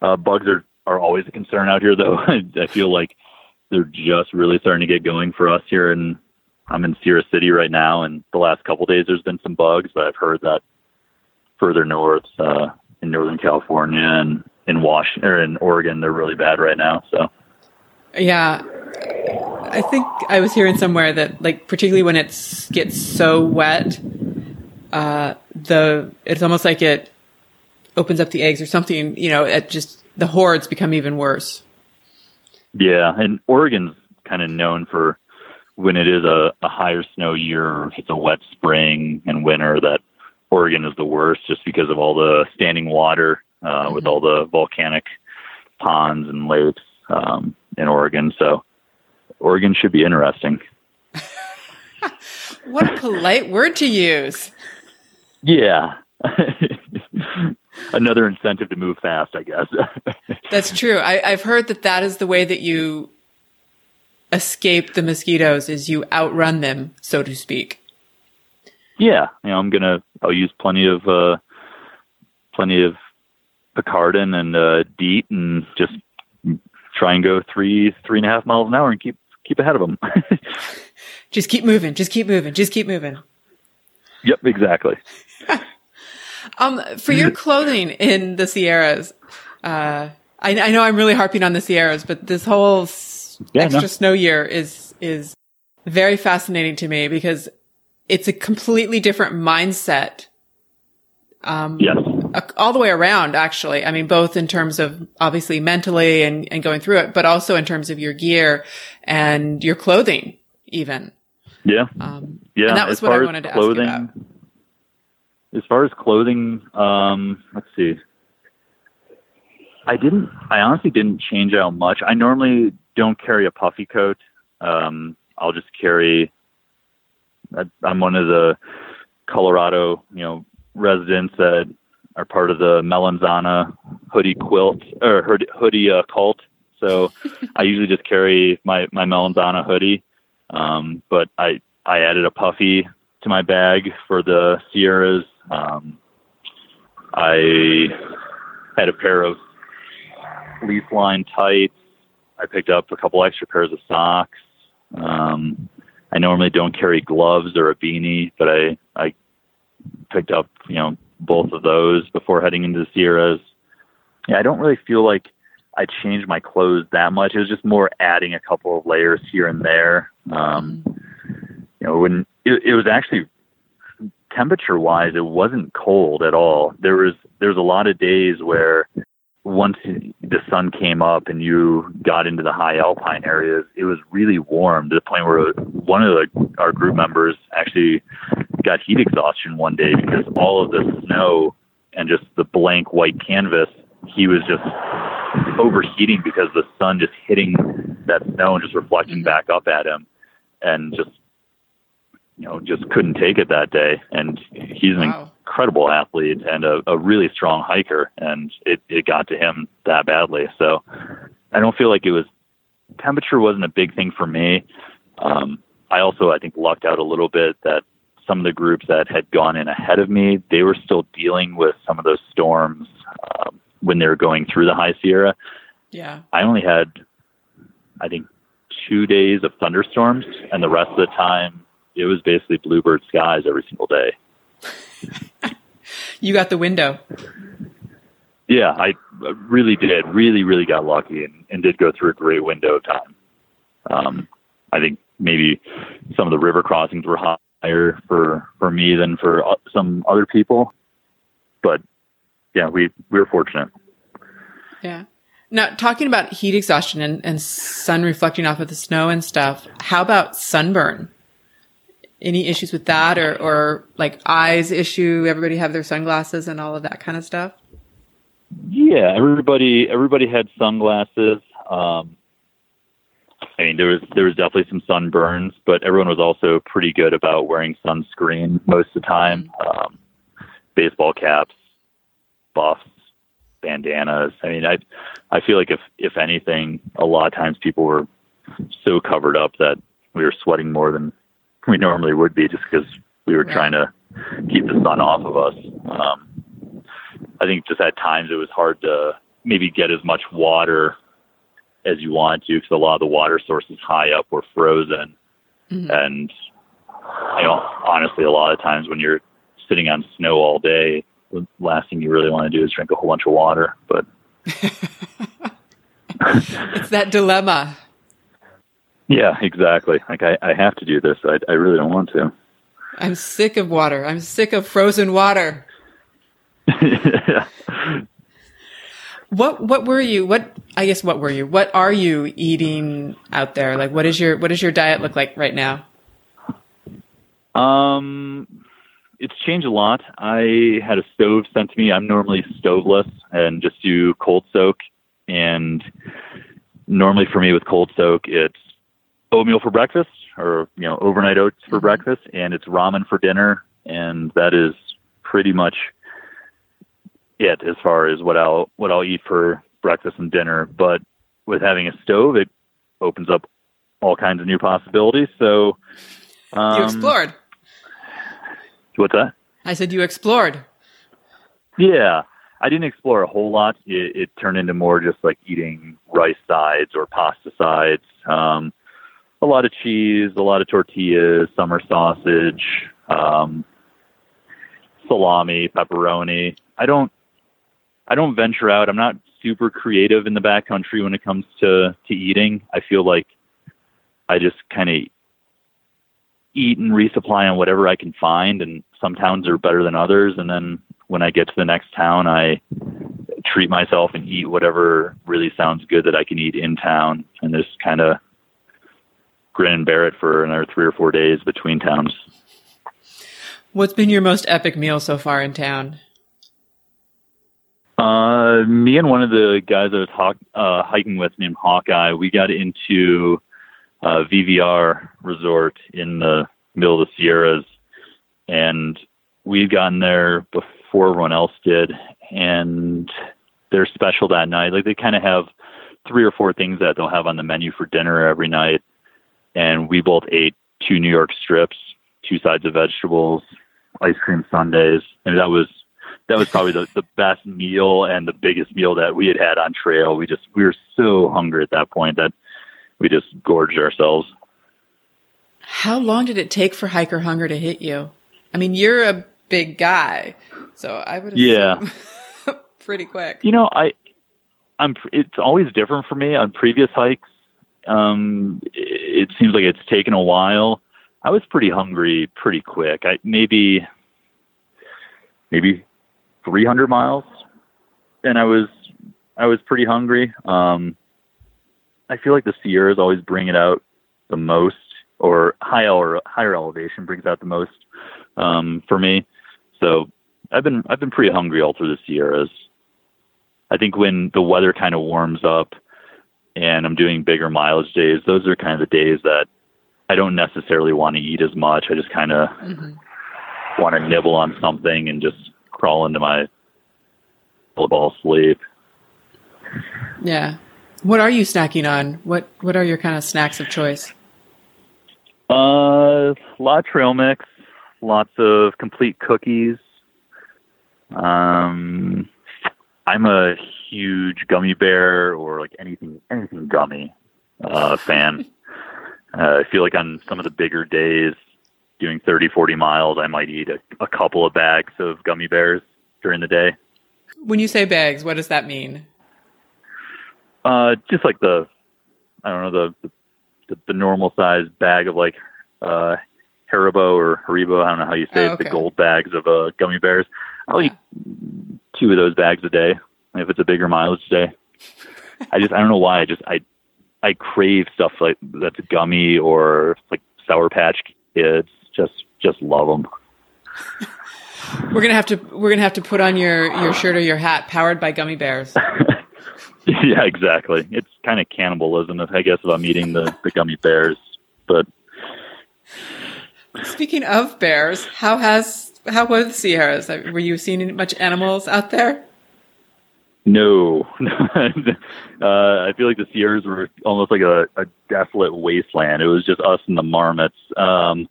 uh, bugs are, are always a concern out here, though. (laughs) I feel like they're just really starting to get going for us here, and I'm in Sierra City right now. And the last couple days, there's been some bugs, but I've heard that further north, uh, in Northern California and in Washington or in Oregon, they're really bad right now. So, Yeah. I think I was hearing somewhere that like particularly when it gets so wet, uh, the it's almost like it opens up the eggs or something. You know, it just the hordes become even worse. Yeah, and Oregon's kind of known for when it is a, a higher snow year if it's a wet spring and winter that Oregon is the worst just because of all the standing water uh, with all the volcanic ponds and lakes um, in Oregon. So Oregon should be interesting. (laughs) What a polite word to use. Yeah. (laughs) Another incentive to move fast, I guess. (laughs) That's true. I, I've heard that that is the way that you escape the mosquitoes is you outrun them, so to speak. yeah, you know, I'm gonna. I'll use plenty of uh, plenty of Picaridin and uh, DEET, and just try and go three three and a half miles an hour and keep keep ahead of them. (laughs) Just keep moving. Just keep moving. Just keep moving. yep, exactly. (laughs) Um, for your clothing in the Sierras, uh, I, I know I'm really harping on the Sierras, but this whole s- Yeah, extra no. snow year is is very fascinating to me because it's a completely different mindset. Um, Yes. all the way around, actually. I mean, both in terms of obviously mentally and, and going through it, but also in terms of your gear and your clothing, even. Yeah. Um, Yeah. and that was as what I wanted to clothing, ask you about. As far as clothing, um, let's see. I didn't. I honestly didn't change out much. I normally don't carry a puffy coat. Um, I'll just carry. I, I'm one of the Colorado, you know, residents that are part of the Melanzana hoodie quilt or hood- hoodie uh, cult. So (laughs) I usually just carry my my Melanzana hoodie. Um, but I I added a puffy to my bag for the Sierras. Um, I had a pair of fleece line tights. I picked up a couple extra pairs of socks. Um, I normally don't carry gloves or a beanie, but I I picked up you know both of those before heading into the Sierras. Yeah, I don't really feel like I changed my clothes that much. It was just more adding a couple of layers here and there. Um, you know, when it, it was actually temperature wise, it wasn't cold at all. There was there was a lot of days where once the sun came up and you got into the high alpine areas, it was really warm to the point where one of the, our group members actually got heat exhaustion one day because all of the snow and just the blank white canvas, he was just overheating because the sun just hitting that snow and just reflecting back up at him and just you know just couldn't take it that day and he's an Wow. incredible athlete and a, a really strong hiker and it, it got to him that badly so i don't feel like it was temperature wasn't a big thing for me um, i also i think lucked out a little bit that some of the groups that had gone in ahead of me they were still dealing with some of those storms um, when they were going through the high sierra Yeah. I only had, I think, two days of thunderstorms, and the rest of the time it was basically bluebird skies every single day. (laughs) You got the window. Yeah, I really did, really, really got lucky, and, and did go through a great window of time. Um, I think maybe some of the river crossings were higher for for me than for some other people, but yeah, we we were fortunate. Yeah. Now, talking about heat exhaustion and, and sun reflecting off of the snow and stuff, how about sunburn? Any issues with that or, or like eyes issue? Everybody have their sunglasses and all of that kind of stuff? Yeah, everybody everybody had sunglasses. Um, I mean, there was there was definitely some sunburns, but everyone was also pretty good about wearing sunscreen most of the time. Um, baseball caps, buffs, bandanas. I mean, I I feel like if if anything, a lot of times people were so covered up that we were sweating more than we normally would be, just because we were trying to keep the sun off of us. Um, I think just at times it was hard to maybe get as much water as you want to because a lot of the water sources high up were frozen. Mhm. And you know, honestly, a lot of times when you're sitting on snow all day, the last thing you really want to do is drink a whole bunch of water. But (laughs) It's that dilemma. Yeah, exactly. Like I, I have to do this. I, I really don't want to. I'm sick of water. I'm sick of frozen water. yeah. (laughs) What what were you? What I guess what were you? What are you eating out there? Like what is your what does your diet look like right now? Um, it's changed a lot. I had a stove sent to me. I'm normally stoveless and just do cold soak. And normally for me with cold soak, it's oatmeal for breakfast or, you know, overnight oats for Mhm. breakfast and it's ramen for dinner. And that is pretty much it as far as what I'll, what I'll eat for breakfast and dinner. But with having a stove, it opens up all kinds of new possibilities. So, um, You explored. What's that? I said you explored. Yeah, I didn't explore a whole lot. It, it turned into more just like eating rice sides or pasta sides. Um, a lot of cheese, a lot of tortillas, summer sausage, um, salami, pepperoni. I don't, I don't venture out. I'm not super creative in the backcountry when it comes to to eating. I feel like I just kind of eat and resupply on whatever I can find, and some towns are better than others. And then when I get to the next town, I treat myself and eat whatever really sounds good that I can eat in town, and just kind of grin and bear it for another three or four days between towns. What's been your most epic meal so far in town? Uh, me and one of the guys I was hawk, uh, hiking with named Hawkeye, we got into uh, VVR Resort in the middle of the Sierras, and we'd gotten there before everyone else did, and they're special that night. Like they kind of have three or four things that they'll have on the menu for dinner every night, and we both ate two New York strips, two sides of vegetables, ice cream sundaes, and that was that was probably the, the best meal and the biggest meal that we had had on trail. We just we were so hungry at that point that we just gorged ourselves. How long did it take for hiker hunger to hit you? I mean, you're a big guy, so I would Yeah. (laughs) pretty quick. You know, I I'm it's always different for me on previous hikes. Um, it, it seems like it's taken a while. I was pretty hungry pretty quick. I maybe maybe 300 miles, and I was I was pretty hungry. Um, I feel like the Sierras always bring it out the most, or high or higher elevation brings out the most um, for me. So I've been I've been pretty hungry all through the Sierras. I think when the weather kind of warms up and I'm doing bigger mileage days, those are kind of the days that I don't necessarily want to eat as much. I just kind of Mm-hmm. want to nibble on something and just crawl into my ball sleep. Yeah. What are you snacking on? What What are your kind of snacks of choice? Uh, a lot of trail mix, lots of complete cookies. Um, I'm a huge gummy bear or like anything anything gummy uh, fan. (laughs) uh, I feel like on some of the bigger days, doing 30, 40 miles, I might eat a, a couple of bags of gummy bears during the day. When you say bags, what does that mean? Uh, just like the, I don't know, the the, the normal size bag of like uh, Haribo or Haribo. I don't know how you say Oh, it. The gold bags of uh, gummy bears. I'll eat two of those bags a day if it's a bigger mileage day. I just I don't know why I just I I crave stuff like that's gummy or like Sour Patch Kids. Just just love them. We're gonna have to We're gonna have to put on your your shirt or your hat, powered by gummy bears. (laughs) yeah, exactly. It's kind of cannibalism, if I guess, if I'm eating the the gummy bears. But Speaking of bears, how has how was the Sierras? Were you seeing much animals out there? (laughs) No, uh, I feel like the Sierras were almost like a, a desolate wasteland. It was just us and the marmots. Um,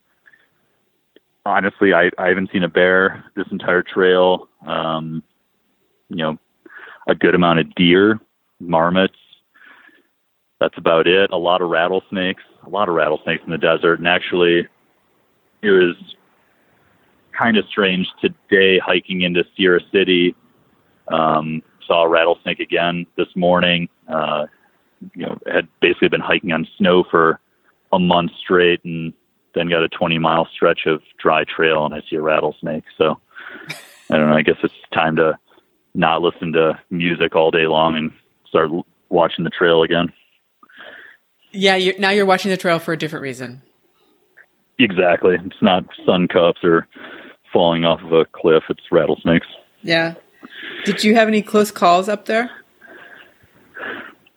honestly, I, I haven't seen a bear this entire trail. Um, you know, a good amount of deer, marmots. That's about it. A lot of rattlesnakes. A lot of rattlesnakes in the desert. And actually, it was kind of strange today hiking into Sierra City. Um, saw a rattlesnake again this morning. Uh, you know, had basically been hiking on snow for a month straight, and then got a 20 mile stretch of dry trail, and I see a rattlesnake. So I don't know. I guess it's time to not listen to music all day long and start l- watching the trail again. Yeah, you're, now you're watching the trail for a different reason. Exactly. It's not sun cups or falling off of a cliff. It's rattlesnakes. Yeah. Did you have any close calls up there?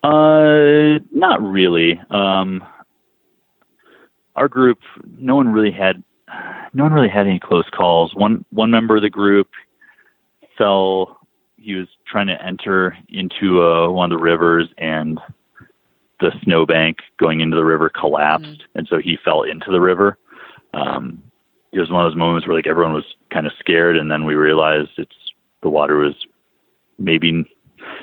Uh, not really. Um, our group, no one really had, no one really had any close calls. One one member of the group fell. He was trying to enter into uh, one of the rivers, and the snowbank going into the river collapsed, and so he fell into the river. Um, it was one of those moments where like everyone was kind of scared, and then we realized it's the water was maybe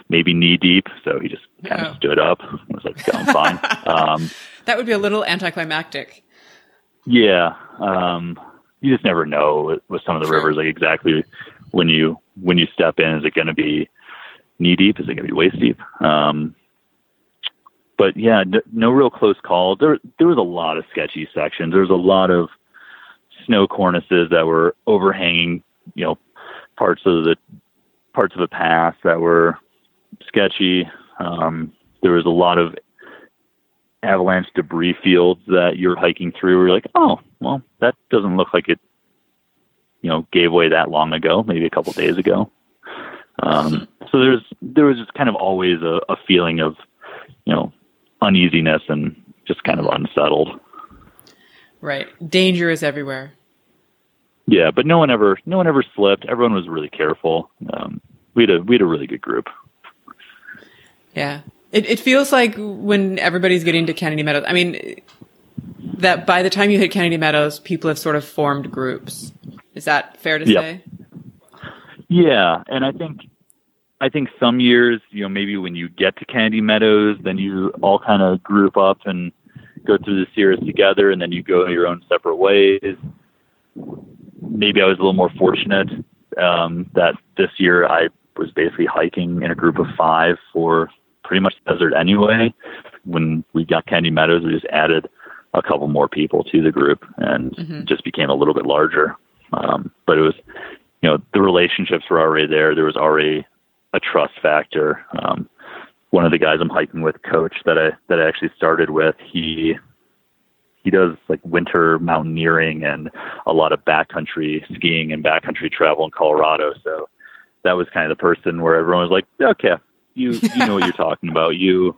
maybe knee deep, so he just kind Oh. of stood up. and was like, "I'm fine." (laughs) um, That would be a little anticlimactic. yeah, um, you just never know with, with some of the Sure. rivers, like exactly when you when you step in, is it going to be knee deep? Is it going to be waist deep? Um, but yeah, n- no real close call. There there was a lot of sketchy sections. There was a lot of snow cornices that were overhanging, you know, parts of the parts of the pass that were sketchy. Um, there was a lot of avalanche debris fields that you're hiking through. Where you're like, oh, well, that doesn't look like it, you know, gave way that long ago, maybe a couple days ago. Um, so there's there was just kind of always a, a feeling of, you know, uneasiness and just kind of unsettled. Right. Danger is everywhere. Yeah, but no one ever no one ever slipped. Everyone was really careful. Um, we had a we had a really good group. Yeah. It, it feels like when everybody's getting to Kennedy Meadows, I mean, that by the time you hit Kennedy Meadows, people have sort of formed groups. Is that fair to Yep. say? Yeah, and I think I think some years, you know, maybe when you get to Kennedy Meadows, then you all kind of group up and go through the Sierras together, and then you go your own separate ways. Maybe I was a little more fortunate um, that this year I was basically hiking in a group of five for pretty much the desert anyway. When we got Kennedy Meadows, we just added a couple more people to the group and Mhm. just became a little bit larger. Um, but it was, you know, the relationships were already there. There was already a trust factor. Um, one of the guys I'm hiking with, coach that I that I actually started with, he he does like winter mountaineering and a lot of backcountry skiing and backcountry travel in Colorado. So that was kind of the person where everyone was like, okay, you you know what you're talking about. You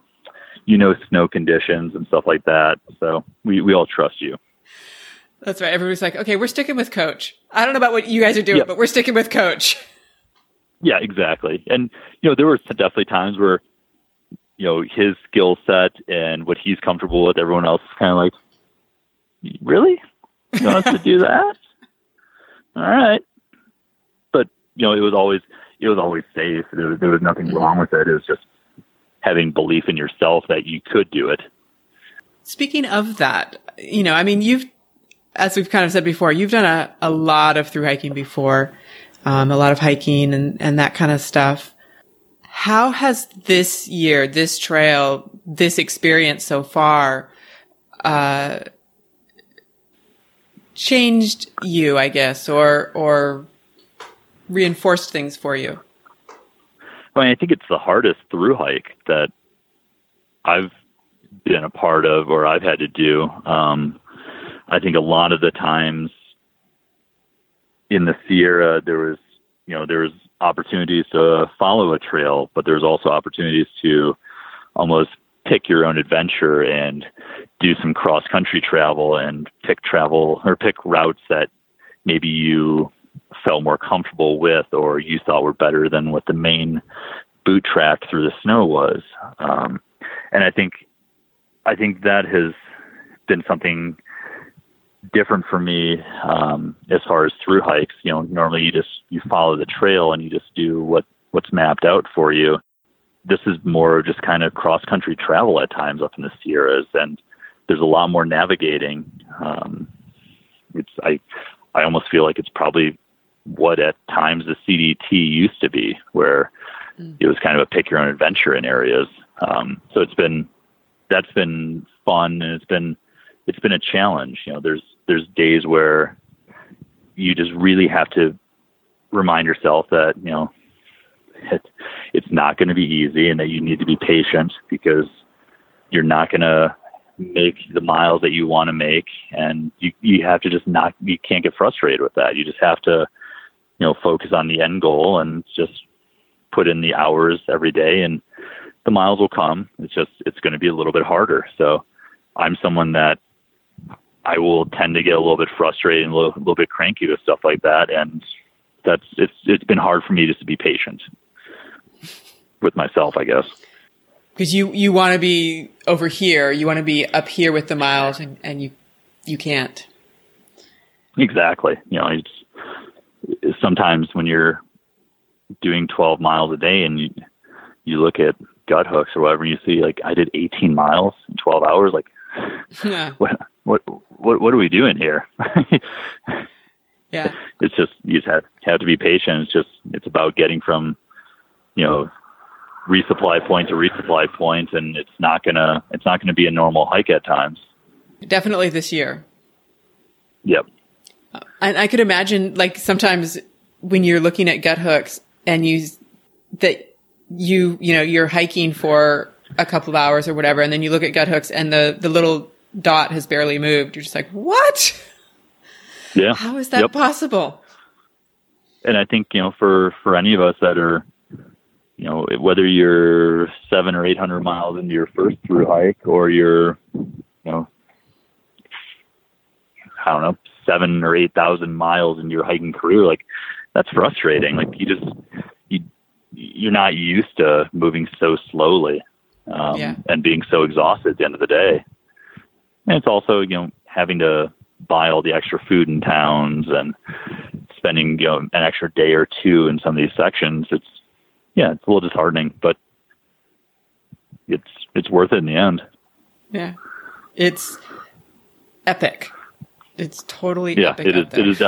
you know snow conditions and stuff like that. So we we all trust you. That's right. Everybody's like, okay, we're sticking with coach. I don't know about what you guys are doing, Yeah. but we're sticking with coach. Yeah, exactly. And you know, there were definitely times where you know his skill set and what he's comfortable with, everyone else is kind of like, really, you want us to do that? (laughs) All right. But you know, it was always it was always safe. There was, there was nothing wrong with it. It was just having belief in yourself that you could do it. Speaking of that, you know, I mean, you've, as we've kind of said before, you've done a, a lot of through hiking before, um, a lot of hiking and, and that kind of stuff. How has this year, this trail, this experience so far, uh, changed you, I guess, or, or reinforced things for you? I mean, I think it's the hardest through hike that I've been a part of or I've had to do. Um, I think a lot of the times in the Sierra, there was, you know, there was opportunities to follow a trail, but there's also opportunities to almost pick your own adventure and do some cross country travel and pick travel or pick routes that maybe you felt more comfortable with or you thought were better than what the main boot track through the snow was. Um, and I think, I think that has been something different for me um, as far as through hikes. You know, normally you just you follow the trail and you just do what what's mapped out for you. This is more just kind of cross country travel at times up in the Sierras, and there's a lot more navigating. Um, it's I I almost feel like it's probably what at times the CDT used to be, where it was kind of a pick your own adventure in areas. Um, so it's been that's been fun and it's been it's been a challenge. You know, there's there's days where you just really have to remind yourself that you know it, it's not going to be easy and that you need to be patient because you're not going to make the miles that you want to make and you you have to just not you can't get frustrated with that. You just have to you know focus on the end goal and just put in the hours every day and the miles will come. It's just it's going to be a little bit harder. So i'm someone that i will tend to get a little bit frustrated and a little, a little bit cranky with stuff like that and that's it's it's been hard for me just to be patient with myself i guess Because you, you want to be over here, you want to be up here with the miles and, and you, you can't. Exactly. You know, it's sometimes when you're doing 12 miles a day and you you look at Guthooks or whatever, and you see like I did 18 miles in 12 hours. Like, Yeah. (laughs) what what what what are we doing here? Yeah. (laughs) it's just you just have have to be patient. It's just it's about getting from you know resupply point to resupply point, and it's not gonna it's not gonna be a normal hike at times. Definitely this year. Yep. Uh, and I could imagine, like, sometimes when you're looking at Guthooks and you that you you know you're hiking for a couple of hours or whatever, and then you look at Guthooks and the the little dot has barely moved. You're just like, what? Yeah. How is that Yep. possible? and I think you know for for any of us that are you know whether you're seven or eight hundred miles into your first through hike or you're you know I don't know seven or eight thousand miles into your hiking career like that's frustrating like you just you you're not used to moving so slowly um, Yeah. and being so exhausted at the end of the day and it's also you know having to buy all the extra food in towns and spending you know an extra day or two in some of these sections it's yeah it's a little disheartening but it's it's worth it in the end Yeah, it's epic. It's totally yeah epic. it is. It is,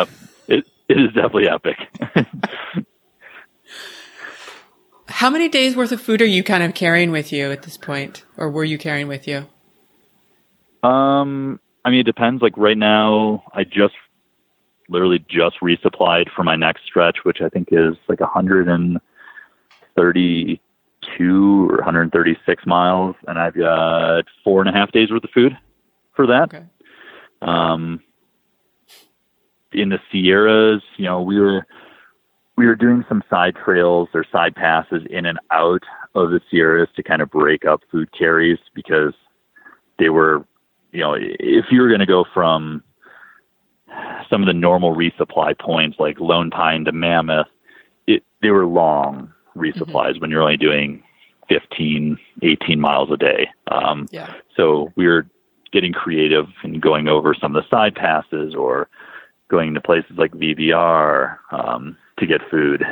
it, it is definitely epic (laughs) How many days worth of food are you kind of carrying with you at this point, or were you carrying with you? um i mean it depends like right now i just literally just resupplied for my next stretch which i think is like 132 or 136 miles and i've got four and a half days worth of food for that Okay. um, in the Sierras, you know, we were we were doing some side trails or side passes in and out of the Sierras to kind of break up food carries because they were, you know, if you were going to go from some of the normal resupply points like Lone Pine to Mammoth, it, they were long resupplies when you're only doing 15, 18 miles a day. Um, Yeah. so we were getting creative and going over some of the side passes or going to places like VVR um, to get food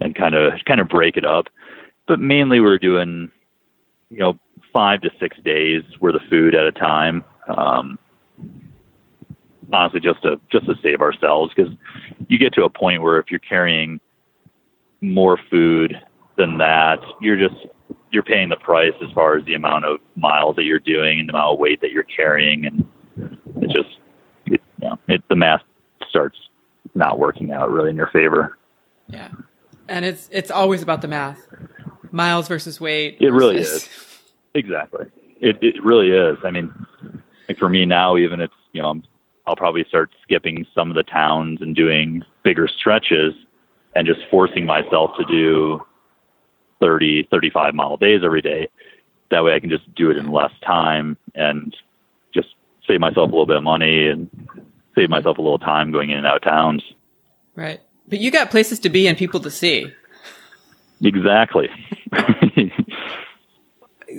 and kind of kind of break it up. But mainly we're doing, you know, five to six days worth of food at a time. Um, honestly, just to just to save ourselves because you get to a point where if you're carrying more food than that, you're just you're paying the price as far as the amount of miles that you're doing and the amount of weight that you're carrying, and it just it, you know, it the math starts not working out really in your favor. Yeah. And it's it's always about the math. Miles versus weight. It really is. Exactly. It it really is. I mean, like for me now, even it's you know I'm, I'll probably start skipping some of the towns and doing bigger stretches, and just forcing myself to do 30, 35 mile days every day. That way, I can just do it in less time and just save myself a little bit of money and save myself a little time going in and out of towns. Right. But you got places to be and people to see. Exactly. (laughs)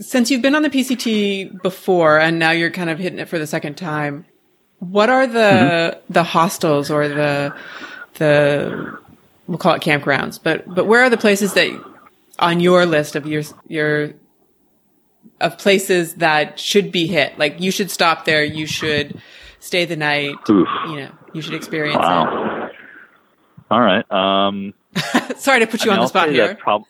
Since you've been on the PCT before and now you're kind of hitting it for the second time, what are the Mm-hmm. the hostels or the the we'll call it campgrounds, but but where are the places that on your list of your your of places that should be hit? Like you should stop there, you should stay the night, Oof. you know, you should experience Wow. All right. Um. (laughs) Sorry to put you I mean, on the I'll spot here. that's prob-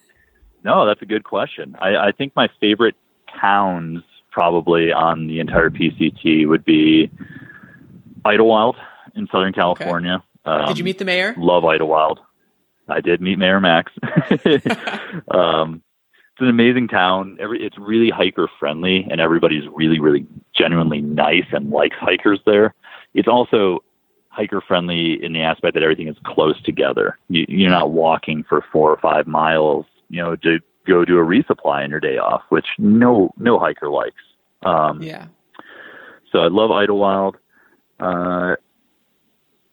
no, that's a good question. I, I think my favorite towns probably on the entire PCT would be Idyllwild in Southern California. Um, Did you meet the mayor? Love Idyllwild. I did meet Mayor Max. (laughs) um, it's an amazing town. Every it's really hiker friendly, and everybody's really, really genuinely nice and likes hikers there. It's also hiker friendly in the aspect that everything is close together. You, you're not walking for four or five miles, you know, to go do a resupply on your day off, which no no hiker likes. Um, Yeah. so I love Idyllwild. Uh,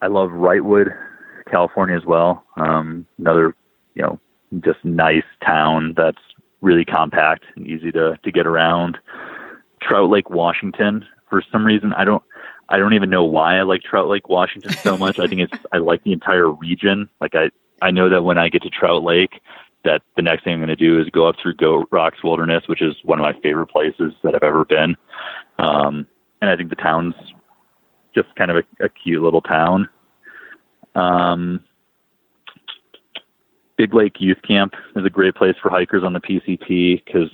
I love Wrightwood, California as well. Um, another, you know, just nice town that's really compact and easy to, to get around. Trout Lake, Washington. For some reason, I don't, I don't even know why I like Trout Lake, Washington so much. I think it's, I like the entire region. Like I, I know that when I get to Trout Lake, that the next thing I'm going to do is go up through Goat Rocks Wilderness, which is one of my favorite places that I've ever been. Um, and I think the town's just kind of a, a cute little town. Um, Big Lake Youth Camp is a great place for hikers on the PCT because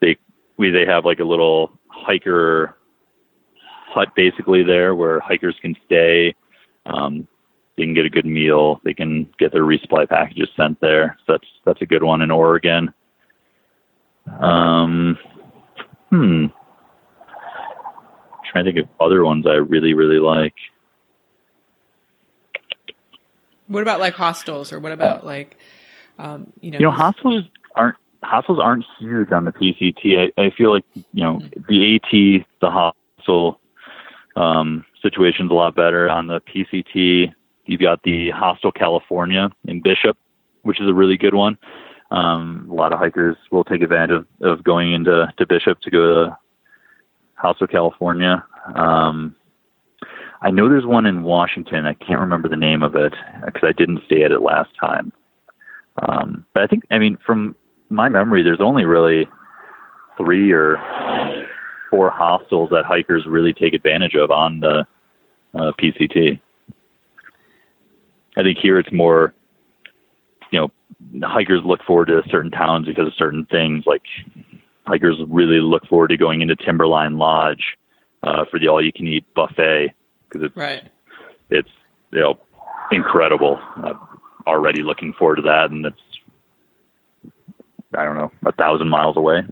they we they have like a little hiker hut basically there where hikers can stay. Um, they can get a good meal. They can get their resupply packages sent there. So that's that's a good one in Oregon. Um, hmm. trying to think of other ones I really really like. What about like hostels, or what about like, um, you know, You know, hostels aren't hostels aren't huge on the PCT. I, I feel like you know the AT, the hostel um, situation's a lot better on the PCT. You've got the Hostel California in Bishop, which is a really good one. Um, a lot of hikers will take advantage of, of going into to Bishop to go to Hostel California. Um, I know there's one in Washington. I can't remember the name of it because I didn't stay at it last time. Um, but I think, I mean, from my memory, there's only really three or four hostels that hikers really take advantage of on the uh, PCT. I think here it's more, you know, hikers look forward to certain towns because of certain things. Like hikers really look forward to going into Timberline Lodge uh, for the all-you-can-eat buffet because it's right? it's you know incredible. I'm already looking forward to that, and it's I don't know a thousand miles away,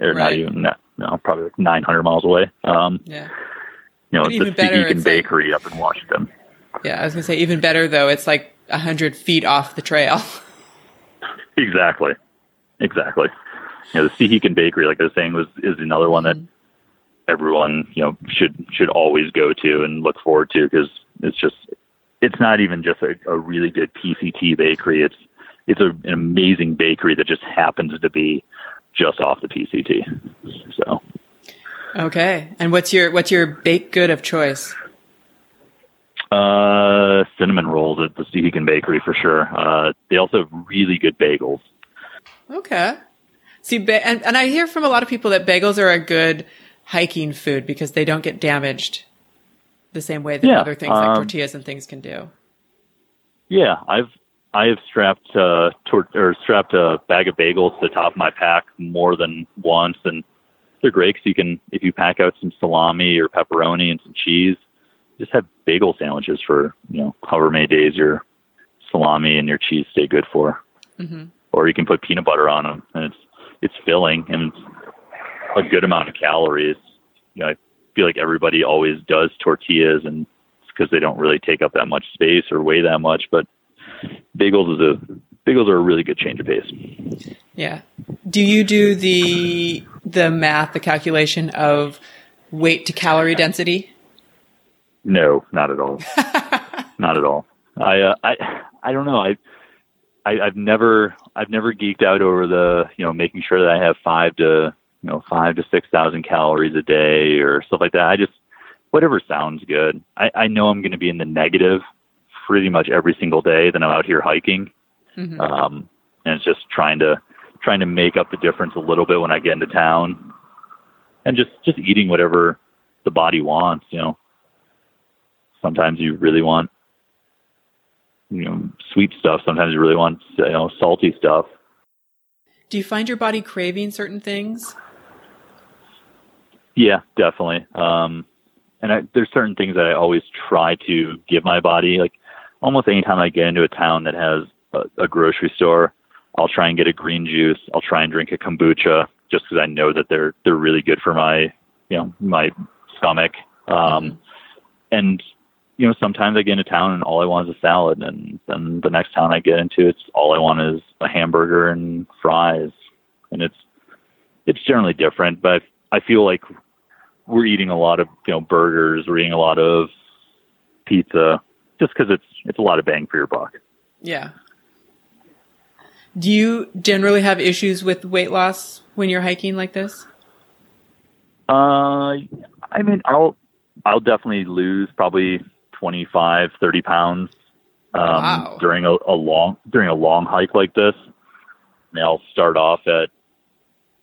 or not even no, no, probably like 900 miles away. Um, Yeah, you know, it's the Stehekin it's like- Bakery up in Washington. yeah. I was gonna say even better though. It's like a hundred feet off the trail. (laughs) Exactly, exactly. You know, the Stehekin Bakery, like I was saying, was is another one that everyone you know should should always go to and look forward to because it's just it's not even just a, a really good PCT bakery. It's it's a, an amazing bakery that just happens to be just off the PCT. So okay, and what's your what's your baked good of choice? uh, cinnamon rolls at the Stehekin Bakery for sure. Uh, they also have really good bagels. Okay. See, ba- and, and I hear from a lot of people that bagels are a good hiking food because they don't get damaged the same way that Yeah, other things like um, tortillas and things can do. Yeah, I've I have strapped uh, tor- or strapped a bag of bagels to the top of my pack more than once, and they're great 'cause you can if you pack out some salami or pepperoni and some cheese, just have bagel sandwiches for you know however many days your salami and your cheese stay good for. Mhm. Or you can put peanut butter on them, and it's it's filling and it's a good amount of calories. You know, I feel like everybody always does tortillas, and it's because they don't really take up that much space or weigh that much, but bagels is a bagels are a really good change of pace. Yeah. Do you do the the math, the calculation of weight to calorie density? No, not at all. (laughs) not at all. I uh, I I don't know. I, I I've never I've never geeked out over the you know making sure that I have five to you know five to six thousand calories a day or stuff like that. I just whatever sounds good. I, I know I'm going to be in the negative pretty much every single day that I'm out here hiking. Mhm. um, and it's just trying to trying to make up the difference a little bit when I get into town, and just just eating whatever the body wants. You know, sometimes you really want you know sweet stuff. Sometimes you really want you know salty stuff. Do you find your body craving certain things? Yeah, definitely. Um, and I, there's certain things that I always try to give my body. Like almost anytime I get into a town that has a, a grocery store, I'll try and get a green juice. I'll try and drink a kombucha just because I know that they're they're really good for my you know my stomach. Um, And you know sometimes I get into town and all I want is a salad, and then the next town I get into, it's all I want is a hamburger and fries, and it's it's generally different. But I feel like we're eating a lot of you know burgers, we're eating a lot of pizza, just because it's it's a lot of bang for your buck. Yeah. Do you generally have issues with weight loss when you're hiking like this? Uh, I mean, I'll I'll definitely lose probably 25, 30 pounds um, Wow. during a, a long during a long hike like this. And I'll start off at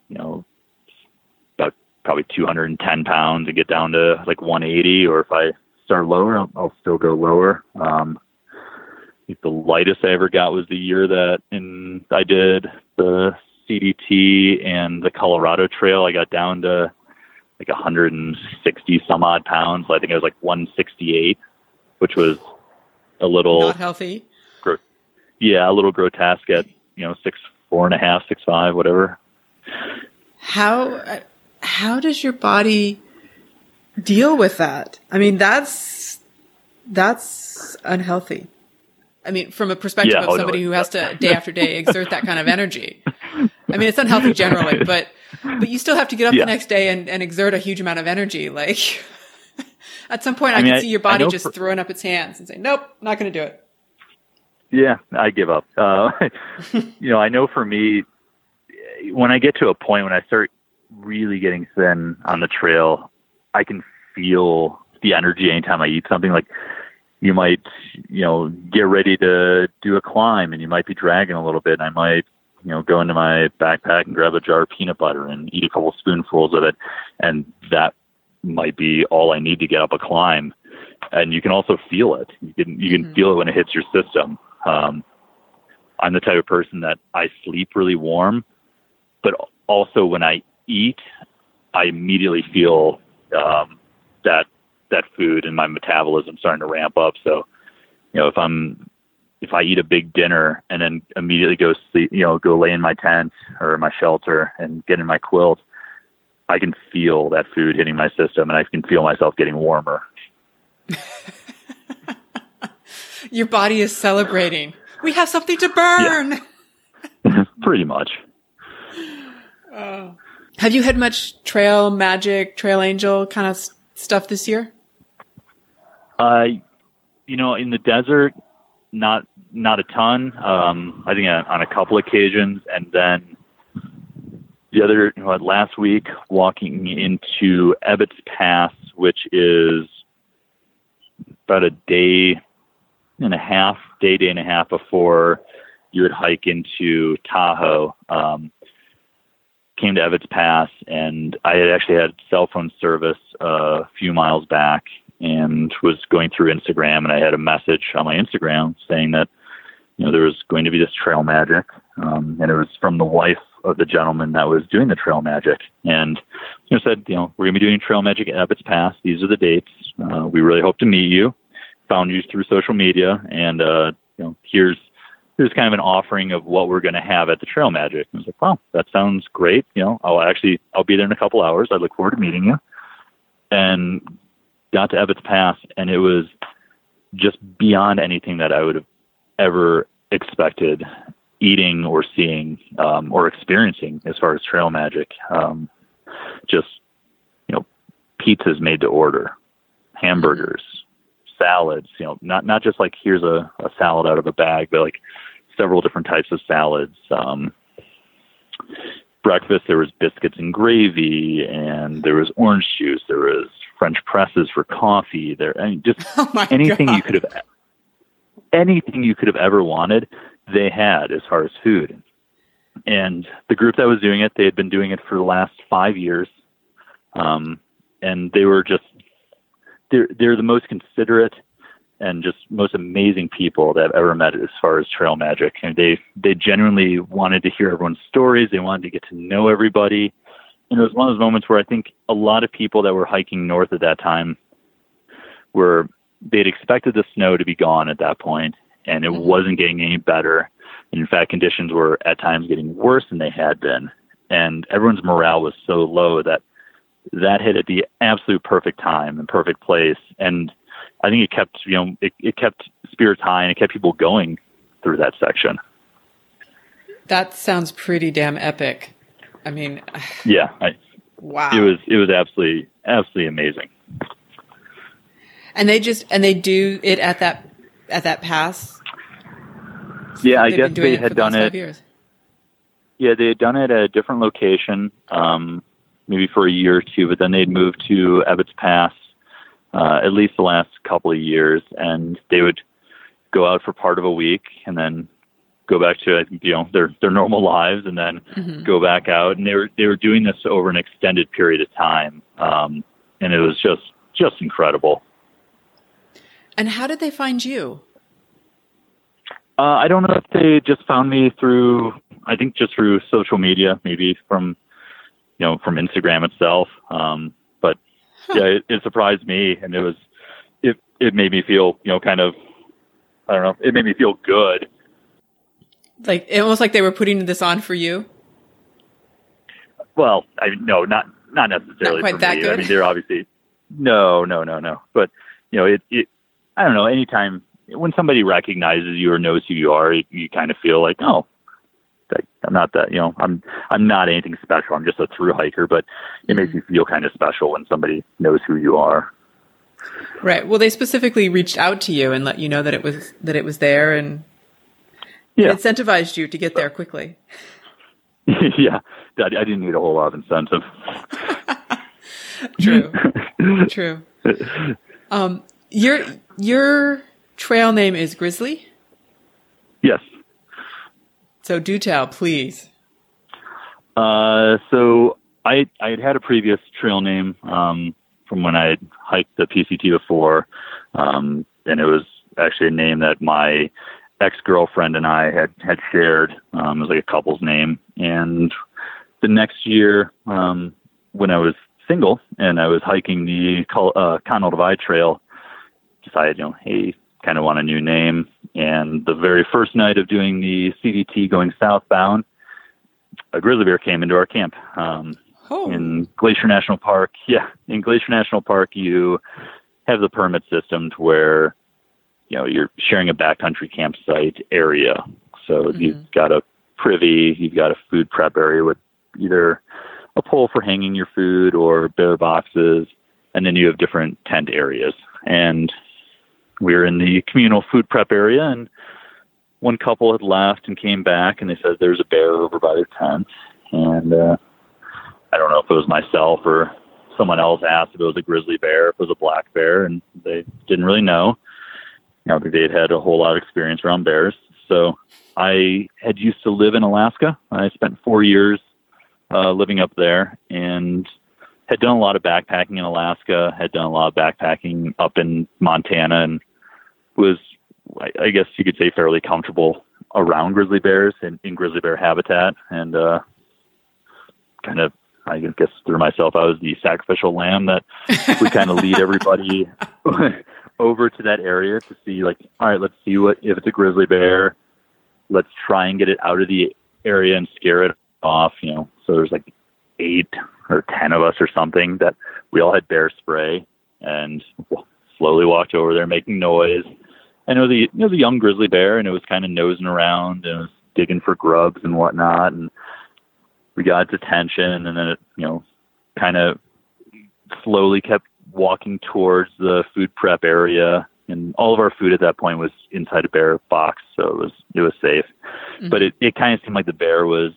you know probably 210 pounds and get down to like 180, or if I start lower, I'll, I'll still go lower. Um, the lightest I ever got was the year that in I did the CDT and the Colorado Trail. I got down to like 160 some odd pounds. I think I was like 168, which was a little Not healthy. yeah, a little grotesque at you know six four and a half, six five, whatever. How how does your body deal with that? I mean, that's that's unhealthy. I mean, from a perspective Yeah, of oh, somebody who has to day after day exert that kind of energy. I mean, it's unhealthy generally, (laughs) but but you still have to get up Yeah. the next day and, and exert a huge amount of energy. Like (laughs) at some point, I, I mean, can I- see your body just for- throwing up its hands and saying, "Nope, not going to do it." Yeah, I give up. Uh, (laughs) you know, I know for me, when I get to a point when I start really getting thin on the trail, I can feel the energy anytime I eat something. Like you might, you know, get ready to do a climb and you might be dragging a little bit. And I might, you know, go into my backpack and grab a jar of peanut butter and eat a couple spoonfuls of it. And that might be all I need to get up a climb. And you can also feel it. You can you can Mhm. feel it when it hits your system. Um, I'm the type of person that I sleep really warm, but also when I eat, I immediately feel um, that that food and my metabolism starting to ramp up. So, you know, if I'm if I eat a big dinner and then immediately go sleep, you know, go lay in my tent or my shelter and get in my quilt, I can feel that food hitting my system and I can feel myself getting warmer. (laughs) Your body is celebrating. We have something to burn. (laughs) Pretty much. (laughs) Oh. Have you had much trail magic, trail angel kind of stuff this year? Uh, you know, in the desert, not not a ton. Um, I think on, a couple occasions, and then the other you last week walking into Ebbets Pass, which is about a day and a half, day day and a half before you would hike into Tahoe. Um, came to Ebbets Pass, and I had actually had cell phone service uh, a few miles back, and was going through Instagram, and I had a message on my Instagram saying that you know there was going to be this trail magic, um, and it was from the wife of the gentleman that was doing the trail magic, and you know said you know we're going to be doing trail magic at Ebbets Pass. These are the dates. Uh, we really hope to meet you. Found you through social media, and uh, you know here's here's kind of an offering of what we're going to have at the Trail Magic. I was like, wow, that sounds great. You know, I'll actually I'll be there in a couple hours. I look forward to meeting you. And got to Ebbets Pass, and it was just beyond anything that I would have ever expected eating or seeing um, or experiencing as far as trail magic. Um, just you know, pizzas made to order, hamburgers, salads. You know, not not just like here's a, a salad out of a bag, but like several different types of salads. Um, breakfast there was biscuits and gravy, and there was orange juice. There was French presses for coffee. There, I mean, just (laughs) Oh anything god! you could have anything you could have ever wanted they had as far as food and the group that was doing it they had been doing it for the last five years um, and they were just they're they're the most considerate and just most amazing people that I've ever met as far as trail magic. And they they genuinely wanted to hear everyone's stories. They wanted to get to know everybody. And it was one of those moments where I think a lot of people that were hiking north at that time were they'd expected the snow to be gone at that point and it Mhm. wasn't getting any better. And in fact conditions were at times getting worse than they had been. And everyone's morale was so low that that hit at the absolute perfect time and perfect place and i think it kept you know it, it kept spirits high and it kept people going through that section That sounds pretty damn epic. I mean, (sighs) yeah I, wow. it was it was absolutely absolutely amazing and they just and they do it at that at that pass. yeah i guess they had the done it years. Yeah, they had done it at a different location, um, maybe for a year or two, but then they'd move to Ebbets Pass uh, at least the last couple of years, and they would go out for part of a week and then go back to you know their their normal lives, and then Mhm. go back out. And they were they were doing this over an extended period of time, um, and it was just just incredible. And how did they find you? Uh, I don't know if they just found me through. I think just through social media, maybe from you know from Instagram itself. Um, but yeah, it, it surprised me, and it was it it made me feel you know kind of I don't know. It made me feel good. Like it almost like they were putting this on for you. Well, I no, not not necessarily Not quite for that me. good? I mean, they're obviously no, no, no, no. But you know, it, it. I don't know. Anytime when somebody recognizes you or knows who you are, you, you kind of feel like, oh, I'm not that. You know, I'm I'm not anything special. I'm just a through hiker. But it makes you feel kind of special when somebody knows who you are. Right. Well, they specifically reached out to you and let you know that it was that it was there and Yeah, incentivized you to get there quickly. (laughs) yeah. I, I didn't need a whole lot of incentive. (laughs) True. (laughs) True. Um, your your trail name is Grizzly. yes. So do tell, please. Uh, so I I had had a previous trail name um, from when I had hiked the PCT before, um, and it was actually a name that my ex girlfriend and I had had shared. Um, it was like a couple's name, and the next year, um, when I was single and I was hiking the uh, Continental Divide Trail, decided, you know, hey, kind of want a new name. And the very first night of doing the CDT going southbound, a grizzly bear came into our camp um, Oh, in Glacier National Park. (laughs) Yeah, in Glacier National Park, you have the permit system to where you know you're sharing a backcountry campsite area. So you've got a privy, you've got a food prep area with either a pole for hanging your food or bear boxes, and then you have different tent areas. And we were in the communal food prep area, and one couple had left and came back, and they said there's a bear over by their tent, and uh, I don't know if it was myself or someone else asked if it was a grizzly bear, if it was a black bear, and they didn't really know. I don't think they had had a whole lot of experience around bears. So I had used to live in Alaska. I spent four years uh, living up there and had done a lot of backpacking in Alaska, had done a lot of backpacking up in Montana, and was, I, I guess you could say, fairly comfortable around grizzly bears in, in grizzly bear habitat. And uh, kind of, I guess, threw myself out as the sacrificial lamb that would kind of lead everybody (laughs) over to that area to see, like, all right, let's see what if it's a grizzly bear. Let's try and get it out of the area and scare it off. You know, so there's like eight or ten of us or something that we all had bear spray and slowly walked over there making noise. And it was a it was a young grizzly bear, and it was kind of nosing around and it was digging for grubs and whatnot. And we got its attention, and then it you know kind of slowly kept walking towards the food prep area. And all of our food at that point was inside a bear box, so it was it was safe. Mm-hmm. But it, it kind of seemed like the bear was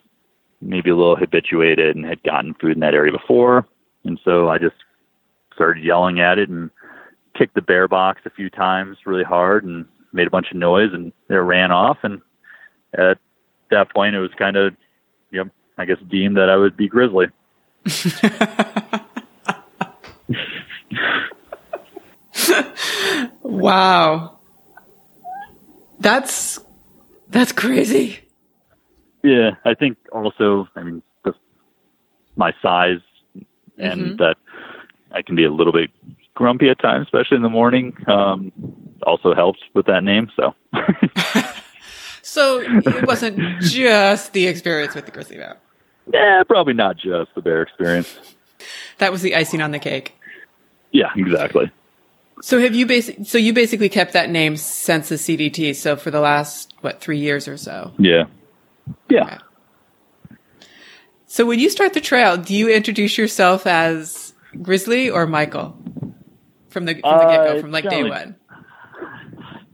maybe a little habituated and had gotten food in that area before. And so I just started yelling at it and kicked the bear box a few times really hard and made a bunch of noise and it ran off. And at that point, it was kind of, you know, I guess deemed that I would be grizzly. (laughs) wow. That's that's crazy. Yeah, I think also, I mean, the, my size and mm-hmm. that I can be a little bit grumpy at times, especially in the morning, um, also helps with that name. So, (laughs) So it wasn't just the experience with the grizzly bear. yeah, probably not just the bear experience. That was the icing on the cake. Yeah, exactly. So have you basic? So you basically kept that name since the CDT. So for the last what three years or so. Yeah. Yeah. So when you start the trail, do you introduce yourself as Grizzly or Michael from the from the get go, Uh, from like day one?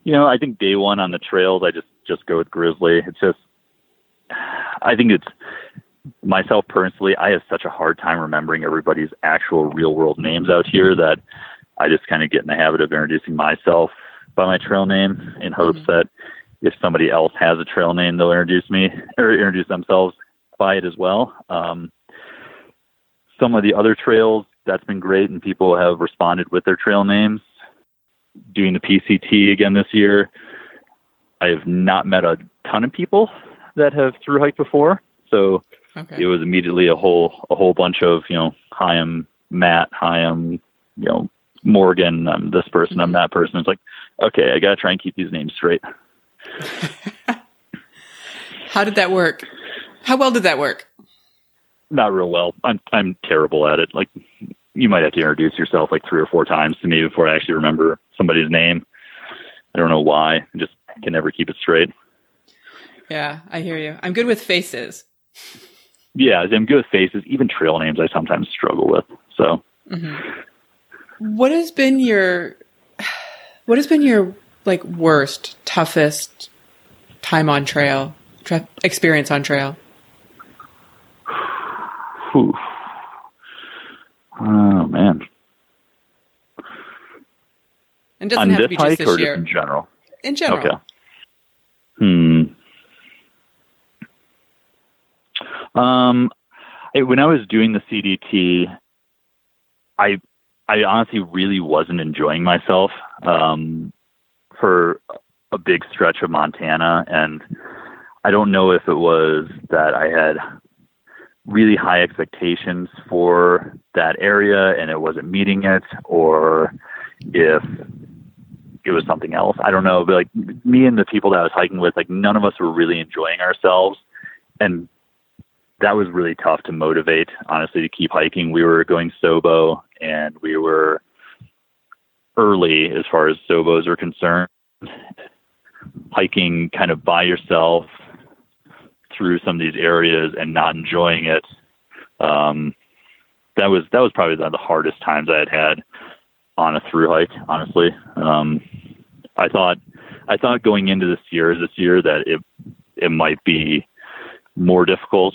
You know, I think day one on the trails, I just just go with Grizzly. It's just, I think it's myself personally. I have such a hard time remembering everybody's actual real world names out here that I just kind of get in the habit of introducing myself by my trail name in hopes that if somebody else has a trail name, they'll introduce me or introduce themselves by it as well. Um, some of the other trails, that's been great, and people have responded with their trail names doing the PCT again this year. I have not met a ton of people that have through hiked before, so Okay. it was immediately a whole a whole bunch of you know hi I'm Matt hi I'm you know Morgan I'm this person I'm mm-hmm. that person it's like Okay, I gotta try and keep these names straight. (laughs) How did that work? How well did that work? Not real well. I'm I'm terrible at it. Like you might have to introduce yourself like three or four times to me before I actually remember somebody's name. I don't know why. I just can never keep it straight. Yeah, I hear you. I'm good with faces. Yeah, I'm good with faces. Even trail names I sometimes struggle with. So mm-hmm. What has been your what has been your like worst, toughest time on trail, tra- experience on trail? Whew. Oh man. And doesn't On have to this be just this or year. just in general? In general. Okay. Hmm. Um, I- when I was doing the CDT, I I honestly really wasn't enjoying myself um, for a big stretch of Montana, and I don't know if it was that I had really high expectations for that area and it wasn't meeting it, or if it was something else. I don't know, but like me and the people that I was hiking with, like none of us were really enjoying ourselves, and that was really tough to motivate. Honestly, to keep hiking, we were going Sobo, and we were early as far as Sobos are concerned. Hiking kind of by yourself through some of these areas and not enjoying it. Um, that was that was probably the, the hardest times I had had on a through hike. Honestly, um, I thought I thought going into this year this year that it it might be more difficult,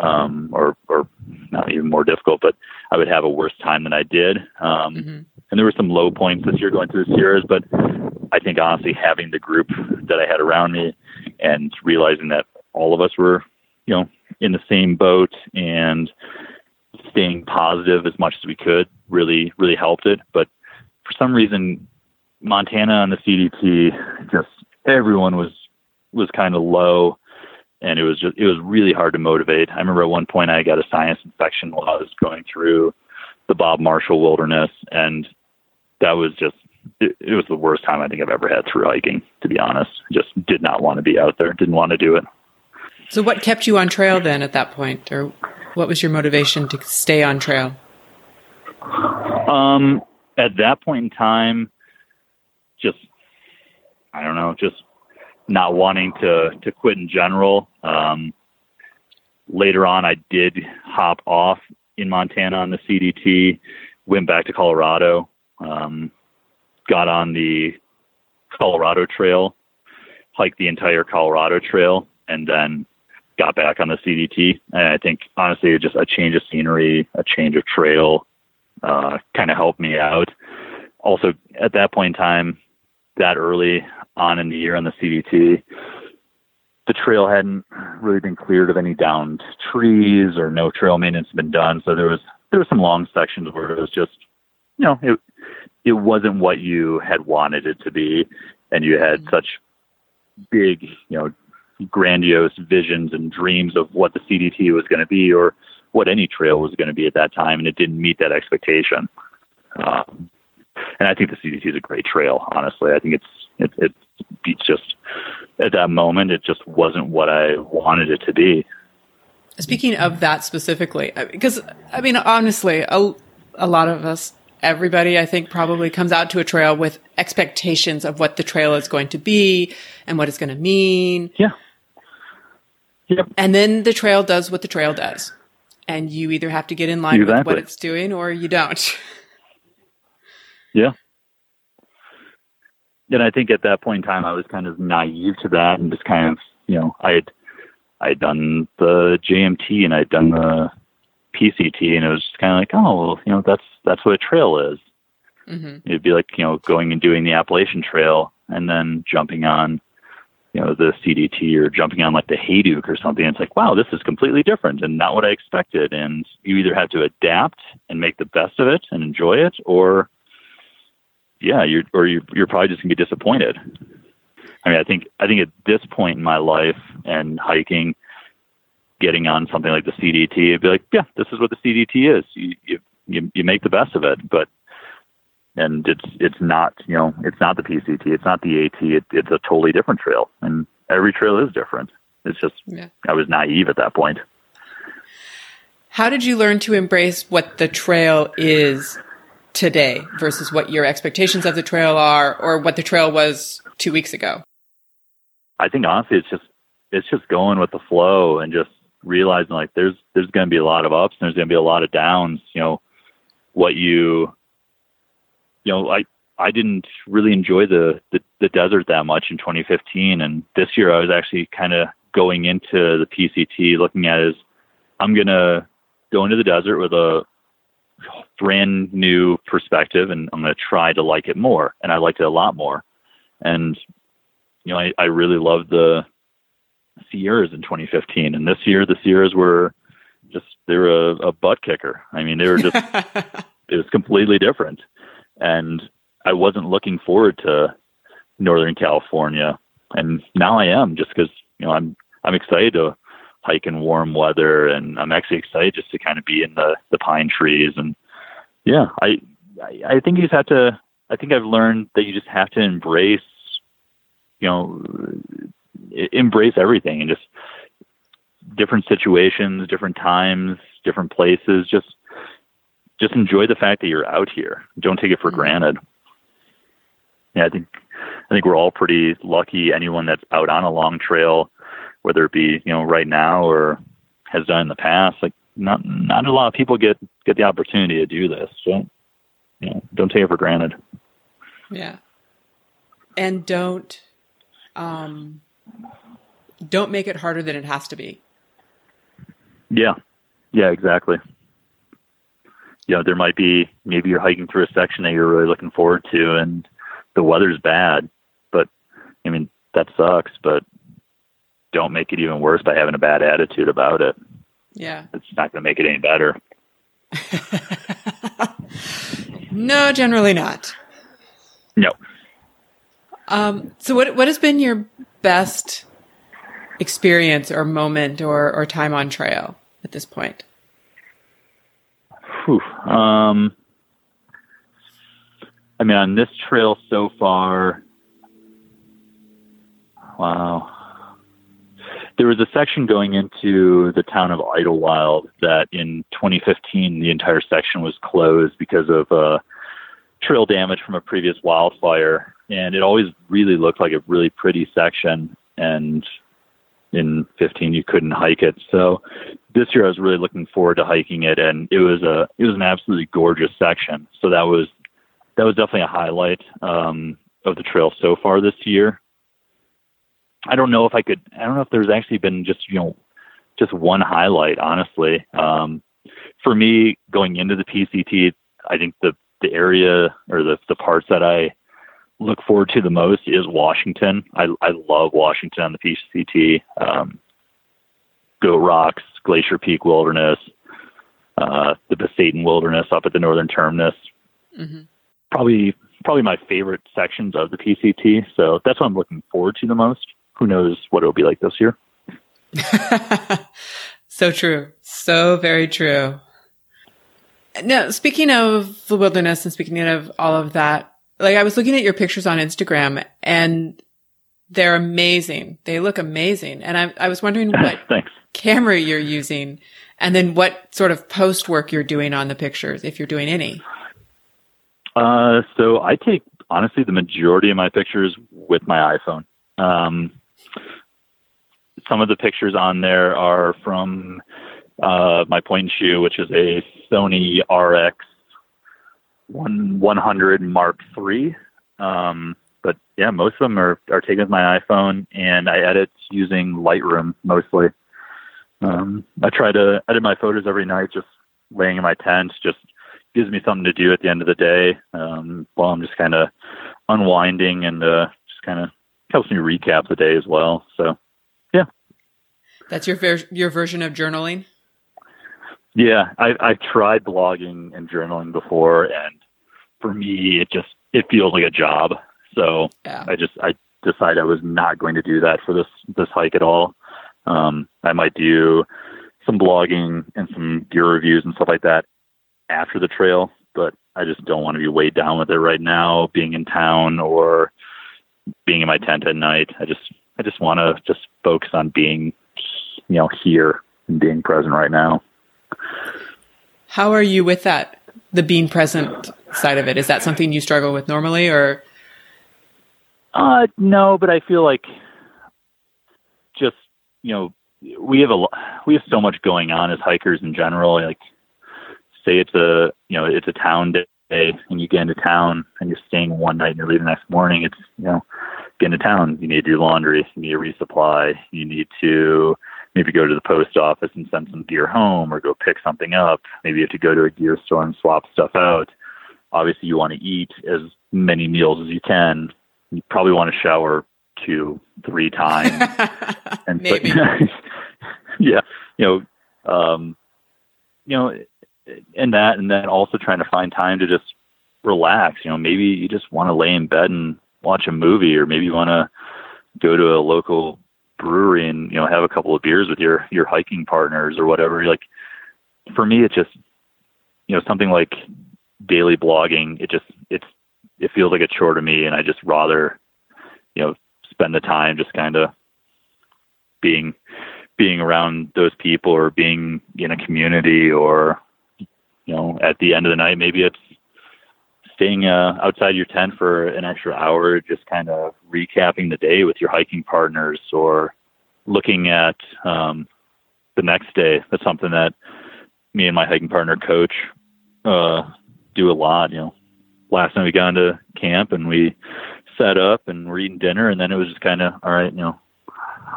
um, or or not even more difficult, but I would have a worse time than I did. Um, Mhm. And there were some low points this year going through the Sierras, but I think honestly having the group that I had around me and realizing that all of us were, you know, in the same boat and staying positive as much as we could really, really helped it. But for some reason, Montana on the CDT, just everyone was was kind of low, and it was just it was really hard to motivate. I remember at one point I got a sinus infection while I was going through the Bob Marshall Wilderness, and that was just it, it was the worst time I think I've ever had through hiking. To be honest, just did not want to be out there, didn't want to do it. So what kept you on trail then at that point or what was your motivation to stay on trail? Um, at that point in time, just I don't know, just not wanting to to quit in general. Um, later on, I did hop off in Montana on the CDT, went back to Colorado, um, got on the Colorado Trail, hiked the entire Colorado Trail, and then got back on the CDT. And I think honestly, just a change of scenery, a change of trail, uh, kind of helped me out. Also, at that point in time, that early on in the year on the CDT, the trail hadn't really been cleared of any downed trees or no trail maintenance had been done. So there was there were some long sections where it was just, you know, it it wasn't what you had wanted it to be, and you had such big, you know, grandiose visions and dreams of what the CDT was going to be or what any trail was going to be at that time, and it didn't meet that expectation. Um, and I think the CDT is a great trail. Honestly, I think it's it, it it's just at that moment it just wasn't what I wanted it to be. Speaking of that specifically, because I mean, honestly, a, a lot of us, everybody, I think, probably comes out to a trail with expectations of what the trail is going to be and what it's going to mean. Yeah. Yep. And then the trail does what the trail does. And you either have to get in line with Exactly. what it's doing or you don't. (laughs) Yeah. And I think at that point in time, I was kind of naive to that and just kind of, you know, I had, I had done the JMT and I'd done the PCT and it was just kind of like, oh, well, you know, that's, that's what a trail is. hmm It'd be like, you know, going and doing the Appalachian Trail and then jumping on, you know, the CDT or jumping on like the Hayduke or something. It's like, wow, this is completely different and not what I expected. And you either have to adapt and make the best of it and enjoy it, or yeah, you're or you're, you're probably just gonna be disappointed. I mean, I think I think at this point in my life and hiking, getting on something like the CDT, it'd be like, yeah, this is what the CDT is. You you you, you make the best of it, but and it's it's not you know it's not the PCT, it's not the AT, it, it's a totally different trail, and every trail is different. It's just Yeah. I was naive at that point. How did you learn to embrace what the trail is today versus what your expectations of the trail are or what the trail was two weeks ago? I think honestly, it's just it's just going with the flow and just realizing like there's there's going to be a lot of ups and there's going to be a lot of downs. You know, what you you know, I I didn't really enjoy the the, the desert that much in 2015, and this year I was actually kind of going into the PCT looking at it as I'm gonna go into the desert with a brand new perspective, and I'm gonna try to like it more, and I liked it a lot more, and you know, I, I really loved the Sierras in 2015, and this year the Sierras were just they were a, a butt kicker. I mean, they were just (laughs) it was completely different, and I wasn't looking forward to Northern California, and now I am just because you know I'm I'm excited to hike in warm weather, and I'm actually excited just to kind of be in the the pine trees, and yeah, I I, think you just have to. I think I've learned that you just have to embrace, you know, embrace everything and just different situations, different times, different places. Just just enjoy the fact that you're out here. Don't take it for granted. Yeah, I think I think we're all pretty lucky. Anyone that's out on a long trail, whether it be you know right now or has done in the past, like not not a lot of people get get the opportunity to do this. So you know, don't take it for granted. Yeah. And don't um don't make it harder than it has to be. Yeah, yeah, exactly. You know, there might be maybe you're hiking through a section that you're really looking forward to, and the weather's bad. But I mean, that sucks. But don't make it even worse by having a bad attitude about it. Yeah. It's not going to make it any better. (laughs) No, generally not. No. Um, so what what has been your best experience or moment or, or time on trail at this point? Whew. Um, I mean, on this trail so far, wow. There was a section going into the town of Idyllwild that in 2015 the entire section was closed because of uh, trail damage from a previous wildfire, and it always really looked like a really pretty section. And in 15 you couldn't hike it, so this year I was really looking forward to hiking it, and it was a it was an absolutely gorgeous section. So that was that was definitely a highlight um, of the trail so far this year. I don't know if I could. I don't know if there's actually been just you know just one highlight. Honestly, um, for me going into the PCT, I think the the area or the the parts that I look forward to the most is Washington. I I love Washington on the PCT. Um, Goat Rocks, Glacier Peak Wilderness, uh, the Pasayten Wilderness up at the northern terminus. hmm Probably probably my favorite sections of the PCT. So that's what I'm looking forward to the most. Who knows what it'll be like this year? (laughs) so true. So very true. Now, speaking of the wilderness and speaking of all of that, like I was looking at your pictures on Instagram and they're amazing. They look amazing. And I, I was wondering (laughs) what Thanks. camera you're using and then what sort of post work you're doing on the pictures, if you're doing any. Uh, so I take honestly the majority of my pictures with my iPhone. Um, some of the pictures on there are from uh, my point and shoot, which is a Sony RX one 100 Mark III. Um, but yeah, most of them are, are taken with my iPhone, and I edit using Lightroom mostly. Um, I try to edit my photos every night, just laying in my tent. Just gives me something to do at the end of the day um, while I'm just kind of unwinding, and uh, just kind of helps me recap the day as well. So yeah, That's your ver- your version of journaling. Yeah, I, I've tried blogging and journaling before, and for me, it just it feels like a job. So Yeah. I just I decided I was not going to do that for this this hike at all. Um, I might do some blogging and some gear reviews and stuff like that after the trail, but I just don't want to be weighed down with it right now, being in town or being in my tent at night. I just I just want to just focus on being you know here and being present right now. How are you with that? The being present side of it. Is that something you struggle with normally or Uh no, but I feel like just, you know, we have a we have so much going on as hikers in general. Like say it's a, you know, it's a town day and you get into town and you're staying one night and you're leaving the next morning, it's, you know, get into town, you need to do laundry, you need to resupply, you need to maybe go to the post office and send some gear home or go pick something up. Maybe you have to go to a gear store and swap stuff out. Obviously, you want to eat as many meals as you can. You probably want to shower two, three times. (laughs) and but- maybe? (laughs) yeah, you know, um, you know, and that, and then also trying to find time to just relax. You know, maybe you just want to lay in bed and watch a movie, or maybe you want to go to a local brewery and you know have a couple of beers with your your hiking partners or whatever. Like for me, it's just you know something like daily blogging. It just it's it feels like a chore to me, and I just rather you know spend the time just kind of being being around those people or being in a community or you know at the end of the night maybe it's staying uh, outside your tent for an extra hour just kind of recapping the day with your hiking partners or looking at um, the next day. That's something that me and my hiking partner coach uh, do a lot you know. Last time we got into camp and we set up and we're eating dinner and then it was just kind of all right you know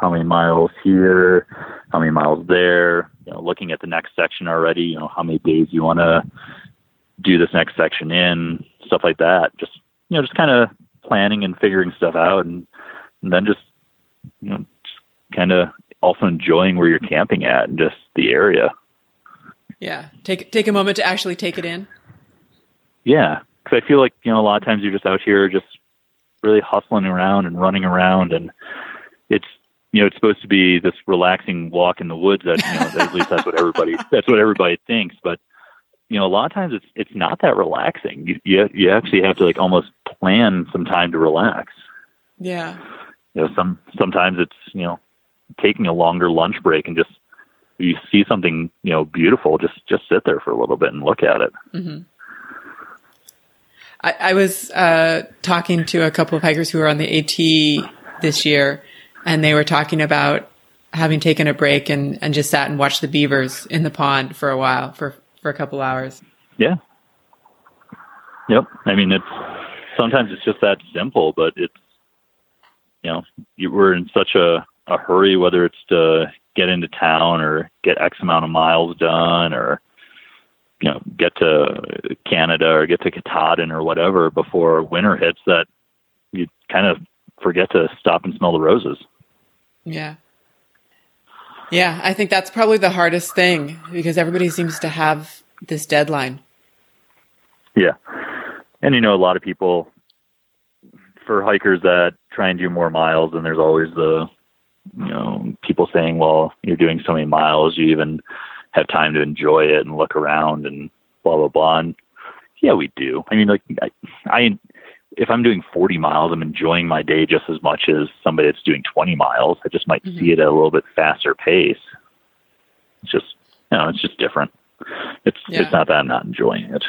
how many miles here, how many miles there, you know, looking at the next section already, you know, how many days you want to do this next section in, stuff like that. Just, you know, just kind of planning and figuring stuff out and, and then just, you know, just kind of also enjoying where you're camping at and just the area. yeah. Take take a moment to actually take it in. Yeah. Cause I feel like, you know, a lot of times you're just out here just really hustling around and running around and it's, you know, it's supposed to be this relaxing walk in the woods. That you know, at least that's what everybody (laughs) that's what everybody thinks. But you know, a lot of times it's it's not that relaxing. You you you actually have to like almost plan some time to relax. Yeah. You know, some sometimes it's you know taking a longer lunch break and just you see something you know beautiful, just just sit there for a little bit and look at it. I, I was uh, talking to a couple of hikers who were on the AT this year, and they were talking about having taken a break and, and just sat and watched the beavers in the pond for a while, for, for a couple hours. Yeah. Yep. I mean, it's sometimes it's just that simple, but it's you know you, we're in such a a hurry, whether it's to get into town or get X amount of miles done, or you know get to Canada or get to Katahdin or whatever before winter hits, that you kind of forget to stop and smell the roses. Yeah. Yeah, I think that's probably the hardest thing because everybody seems to have this deadline. Yeah. And you know, a lot of people for hikers that try and do more miles and there's always the you know, people saying, Well, you're doing so many miles, you even have time to enjoy it and look around and blah blah blah. And yeah, we do. I mean like I, I if I'm doing 40 miles, I'm enjoying my day just as much as somebody that's doing 20 miles. I just might mm-hmm. see it at a little bit faster pace. It's just, you know, it's just different. It's Yeah. it's not that I'm not enjoying it.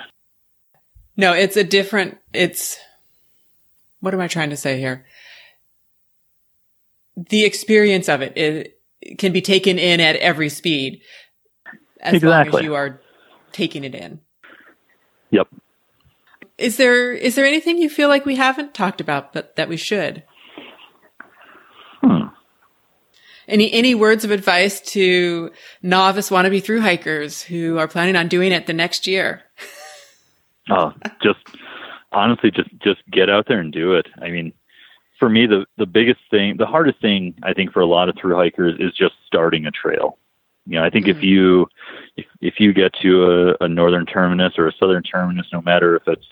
No, it's a different, it's, what am I trying to say here? The experience of it, it, can be taken in at every speed as long as you are taking it in. Yep. Is there, is there anything you feel like we haven't talked about, but that we should? Hmm. Any, any words of advice to novice wannabe through hikers who are planning on doing it the next year? (laughs) Oh, just honestly, just just get out there and do it. I mean, for me, the the biggest thing, the hardest thing, I think, for a lot of through hikers is just starting a trail. You know, I think if you if if you get to a, a northern terminus or a southern terminus, no matter if it's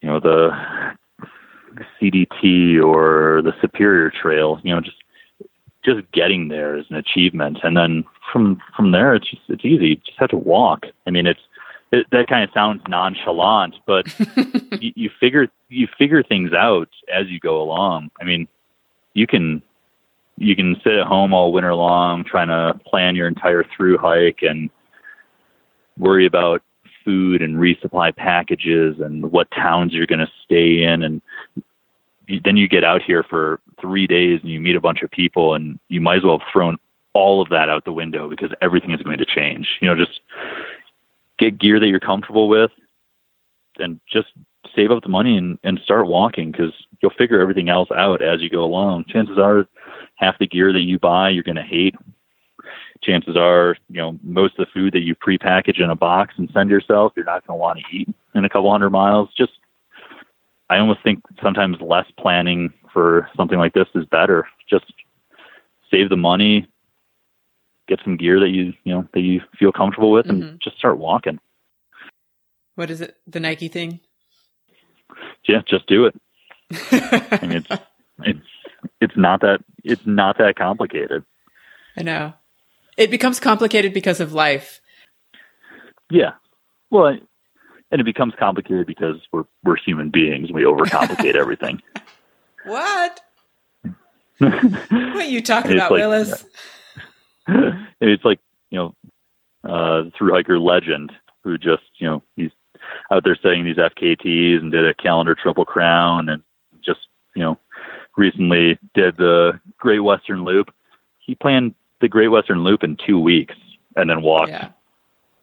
you know the CDT or the Superior Trail, you know, just just getting there is an achievement, and then from from there, it's just it's easy. You just have to walk. I mean, it's it, that kind of sounds nonchalant, but (laughs) you, you figure you figure things out as you go along. I mean, you can you can sit at home all winter long trying to plan your entire through hike and worry about food and resupply packages and what towns you're going to stay in. And then you get out here for three days and you meet a bunch of people and you might as well have thrown all of that out the window because everything is going to change. You know just get gear that you're comfortable with and just save up the money and, and start walking because you'll figure everything else out as you go along. Chances are half the gear that you buy you're going to hate chances are, you know, most of the food that you prepackage in a box and send yourself, you're not going to want to eat in a couple hundred miles. Just, I almost think sometimes less planning for something like this is better. Just save the money, get some gear that you, you know, that you feel comfortable with, and Mhm. just start walking. What is it? The Nike thing? Yeah, just do it. (laughs) I mean, it's it's it's not that it's not that complicated. I know. It becomes complicated because of life. Yeah. Well, and it becomes complicated because we're we're human beings and we overcomplicate (laughs) everything. What? What are you talking about, like- Willis? (laughs) it's like you know, uh, through hiker legend who just you know he's out there setting these FKTs and did a calendar triple crown and just you know recently did the Great Western Loop. He planned the Great Western Loop in two weeks and then walked Yeah.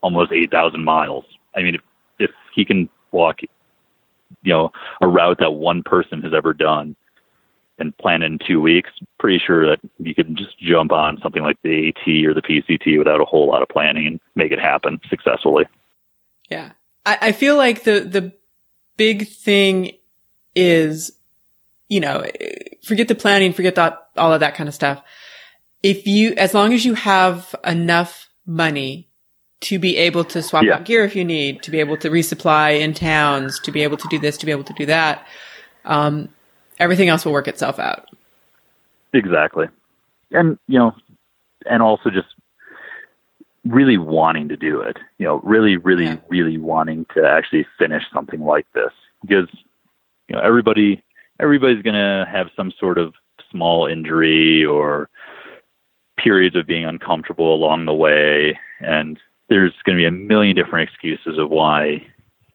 almost 8,000 miles. I mean, if, if he can walk, you know, a route that one person has ever done and plan in two weeks, pretty sure that you can just jump on something like the AT or the PCT without a whole lot of planning and make it happen successfully. Yeah. I, I feel like the, the big thing is, you know, forget the planning, forget that, all of that kind of stuff. If you, as long as you have enough money to be able to swap Yeah. out gear if you need, to be able to resupply in towns, to be able to do this, to be able to do that, um, everything else will work itself out. Exactly. And, you know, and also just really wanting to do it, you know, really, really, Yeah. really wanting to actually finish something like this because, you know, everybody, everybody's going to have some sort of small injury or periods of being uncomfortable along the way. And there's going to be a million different excuses of why,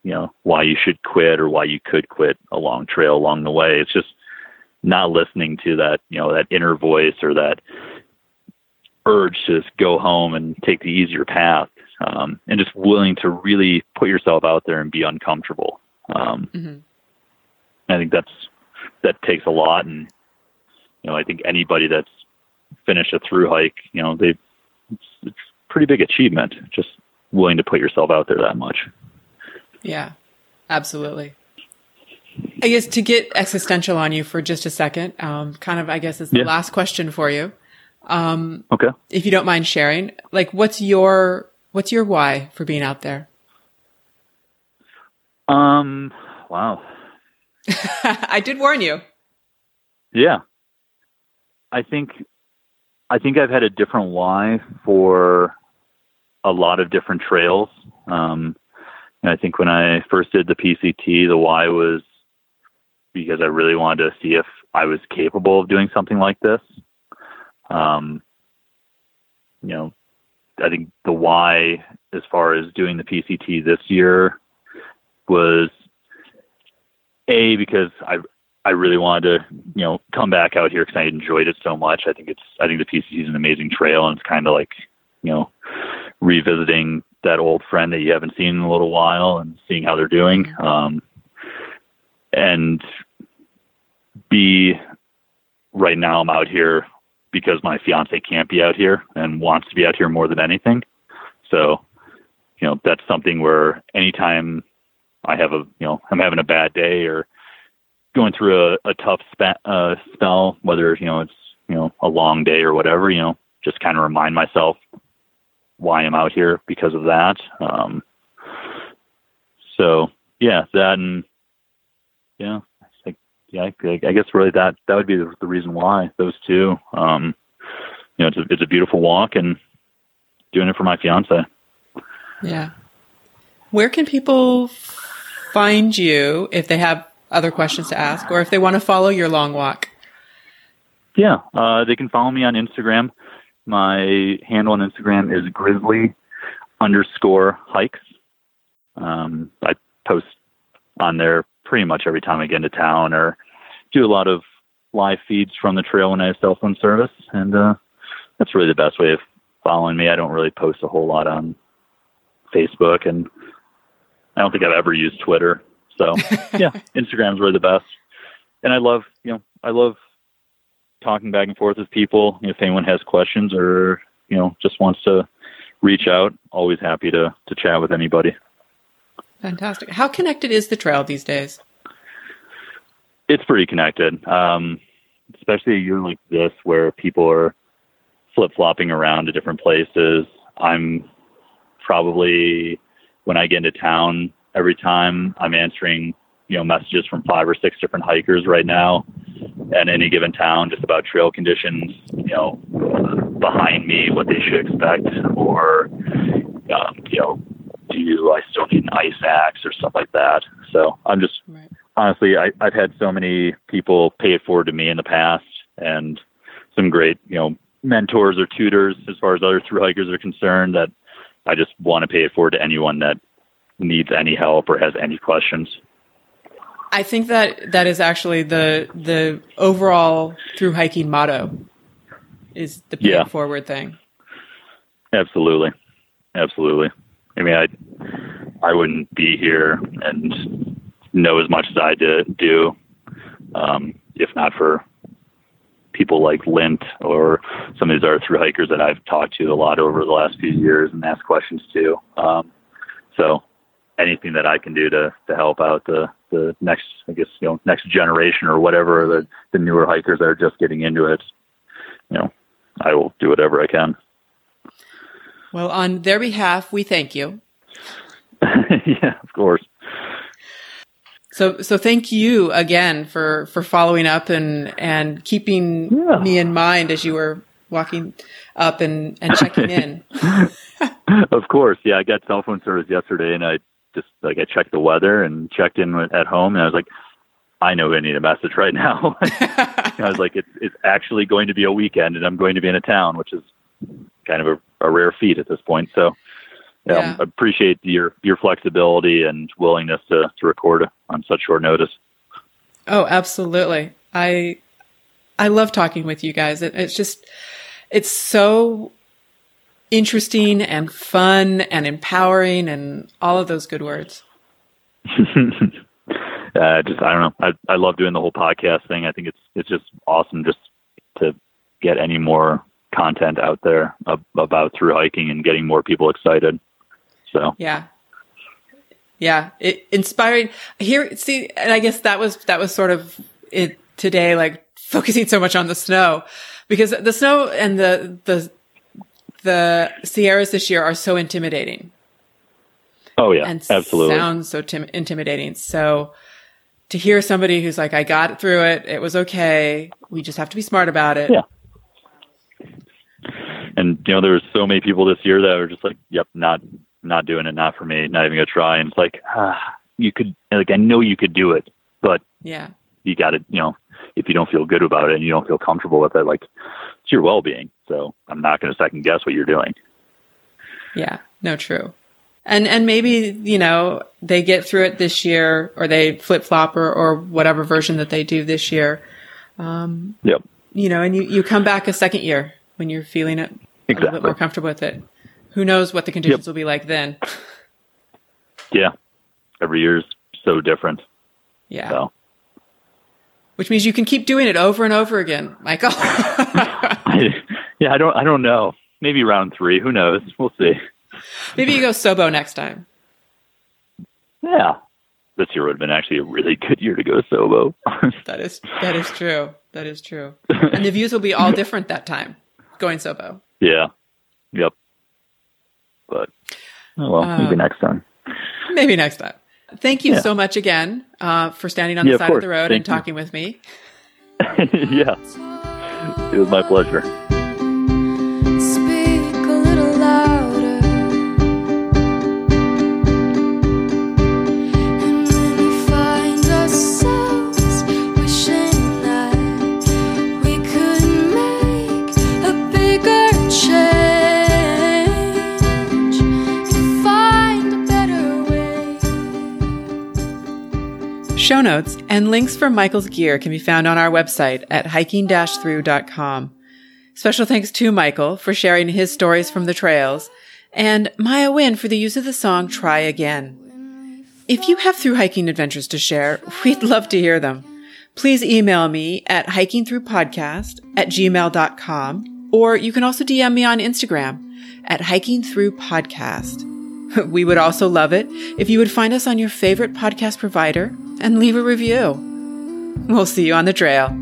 you know, why you should quit or why you could quit a long trail along the way. It's just, not listening to that, you know, that inner voice or that urge to just go home and take the easier path, um, and just willing to really put yourself out there and be uncomfortable. Um, hmm I think that's that takes a lot, and you know, I think anybody that's finished a through hike, you know, they it's, it's pretty big achievement. Just willing to put yourself out there that much. Yeah, absolutely. I guess to get existential on you for just a second, um, kind of, I guess is the Yeah. last question for you. Um, Okay. if you don't mind sharing, like, what's your, what's your why for being out there? Um. Wow. (laughs) I did warn you. Yeah. I think I think I've had a different why for a lot of different trails. Um, and I think when I first did the PCT, the why was because I really wanted to see if I was capable of doing something like this. Um, you know, I think the why as far as doing the PCT this year was a because I I really wanted to you know come back out here because I enjoyed it so much. I think it's I think the PCT is an amazing trail and it's kind of like you know revisiting that old friend that you haven't seen in a little while and seeing how they're doing. Um, and B, right now I'm out here because my fiance can't be out here and wants to be out here more than anything. So, you know, that's something where anytime I have a, you know, I'm having a bad day or going through a, a tough spa- uh, spell, whether, you know, it's, you know, a long day or whatever, you know, just kind of remind myself why I'm out here because of that. Um, so yeah, that and yeah, I think, yeah, I, I guess really that, that would be the, the reason why those two, um, you know, it's a, it's a beautiful walk and doing it for my fiance. Yeah. Where can people find you if they have other questions to ask or if they want to follow your long walk? Yeah, uh, they can follow me on Instagram. My handle on Instagram is grizzly underscore hikes. Um, I post on there pretty much every time I get into town or do a lot of live feeds from the trail when I have cell phone service. And uh, that's really the best way of following me. I don't really post a whole lot on Facebook, and I don't think I've ever used Twitter. So (laughs) yeah, Instagram's really the best. And I love, you know, I love talking back and forth with people. If anyone has questions or you know just wants to reach out, always happy to to chat with anybody. Fantastic. How connected is the trail these days? It's pretty connected, um, especially a year like this where people are flip flopping around to different places. I'm probably when I get into town every time I'm answering you know messages from five or six different hikers right now at any given town just about trail conditions you know behind me what they should expect or um, you know do I still need an ice axe or stuff like that so I'm just Right. honestly I, I've had so many people pay it forward to me in the past and some great you know mentors or tutors as far as other through hikers are concerned that I just want to pay it forward to anyone that needs any help or has any questions. I think that that is actually the the overall through hiking motto is the Yeah. forward thing. Absolutely. Absolutely. I mean, I, I wouldn't be here and know as much as I did, do um, if not for people like Lint or some of these other through hikers that I've talked to a lot over the last few years and asked questions to. Um, so anything that I can do to, to help out the, the next, I guess, you know, next generation or whatever, the, the newer hikers that are just getting into it, you know, I will do whatever I can. Well, on their behalf, we thank you. (laughs) yeah, of course. So so thank you again for for following up and and keeping Yeah. me in mind as you were walking up and and checking in. (laughs) of course. Yeah, I got cell phone service yesterday, and I just like I checked the weather and checked in at home, and I was like, I know I need a message right now. (laughs) I was like, it's it's actually going to be a weekend, and I'm going to be in a town, which is kind of a, a rare feat at this point. So. Yeah. I appreciate your your flexibility and willingness to, to record on such short notice. Oh, absolutely. I I love talking with you guys. It, it's just it's so interesting and fun and empowering and all of those good words. (laughs) uh, just I don't know. I I love doing the whole podcast thing. I think it's it's just awesome just to get any more content out there ab- about through hiking and getting more people excited. So Yeah. Yeah. It inspiring here see and I guess that was that was sort of it today, like focusing so much on the snow. Because the snow and the the the Sierras this year are so intimidating. oh yeah, and absolutely. sounds so tim- intimidating. So to hear somebody who's like, I got through it. It was okay. We just have to be smart about it. Yeah. and you know there was so many people this year that were just like, "Yep, not not doing it, not for me, not even gonna try." And it's like, ah, you could like I know you could do it, but Yeah. you got to, you know, if you don't feel good about it and you don't feel comfortable with it, like it's your well being. So I'm not going to second guess what you're doing. Yeah. No, true. And, and maybe, you know, they get through it this year or they flip flop or, or whatever version that they do this year. Um, yep. You know, and you, you come back a second year when you're feeling it a little bit more comfortable with it. Who knows what the conditions will be like then? (laughs) Yeah. Every year's so different. Yeah. So Which means you can keep doing it over and over again, Michael. (laughs) yeah, I don't, I don't know. Maybe round three. Who knows? We'll see. maybe you go Sobo next time. Yeah. This year would have been actually a really good year to go Sobo. (laughs) That is that is true. That is true. And the views will be all different that time. Going Sobo. yeah. Yep. But oh well, maybe Um, next time. Maybe next time. Thank you Yeah. so much again uh, for standing on Yeah, the side of, course. the road Thank and you. talking with me. (laughs) yeah. It was my pleasure. Notes and links for Michael's gear can be found on our website at hiking-through.com. Special thanks to Michael for sharing his stories from the trails and Maya Wynn for the use of the song Try Again. If you have through hiking adventures to share, we'd love to hear them. Please email me at hikingthroughpodcast at gmail.com or you can also DM me on Instagram at hikingthroughpodcast. (laughs) We would also love it if you would find us on your favorite podcast provider and leave a review. We'll see you on the trail.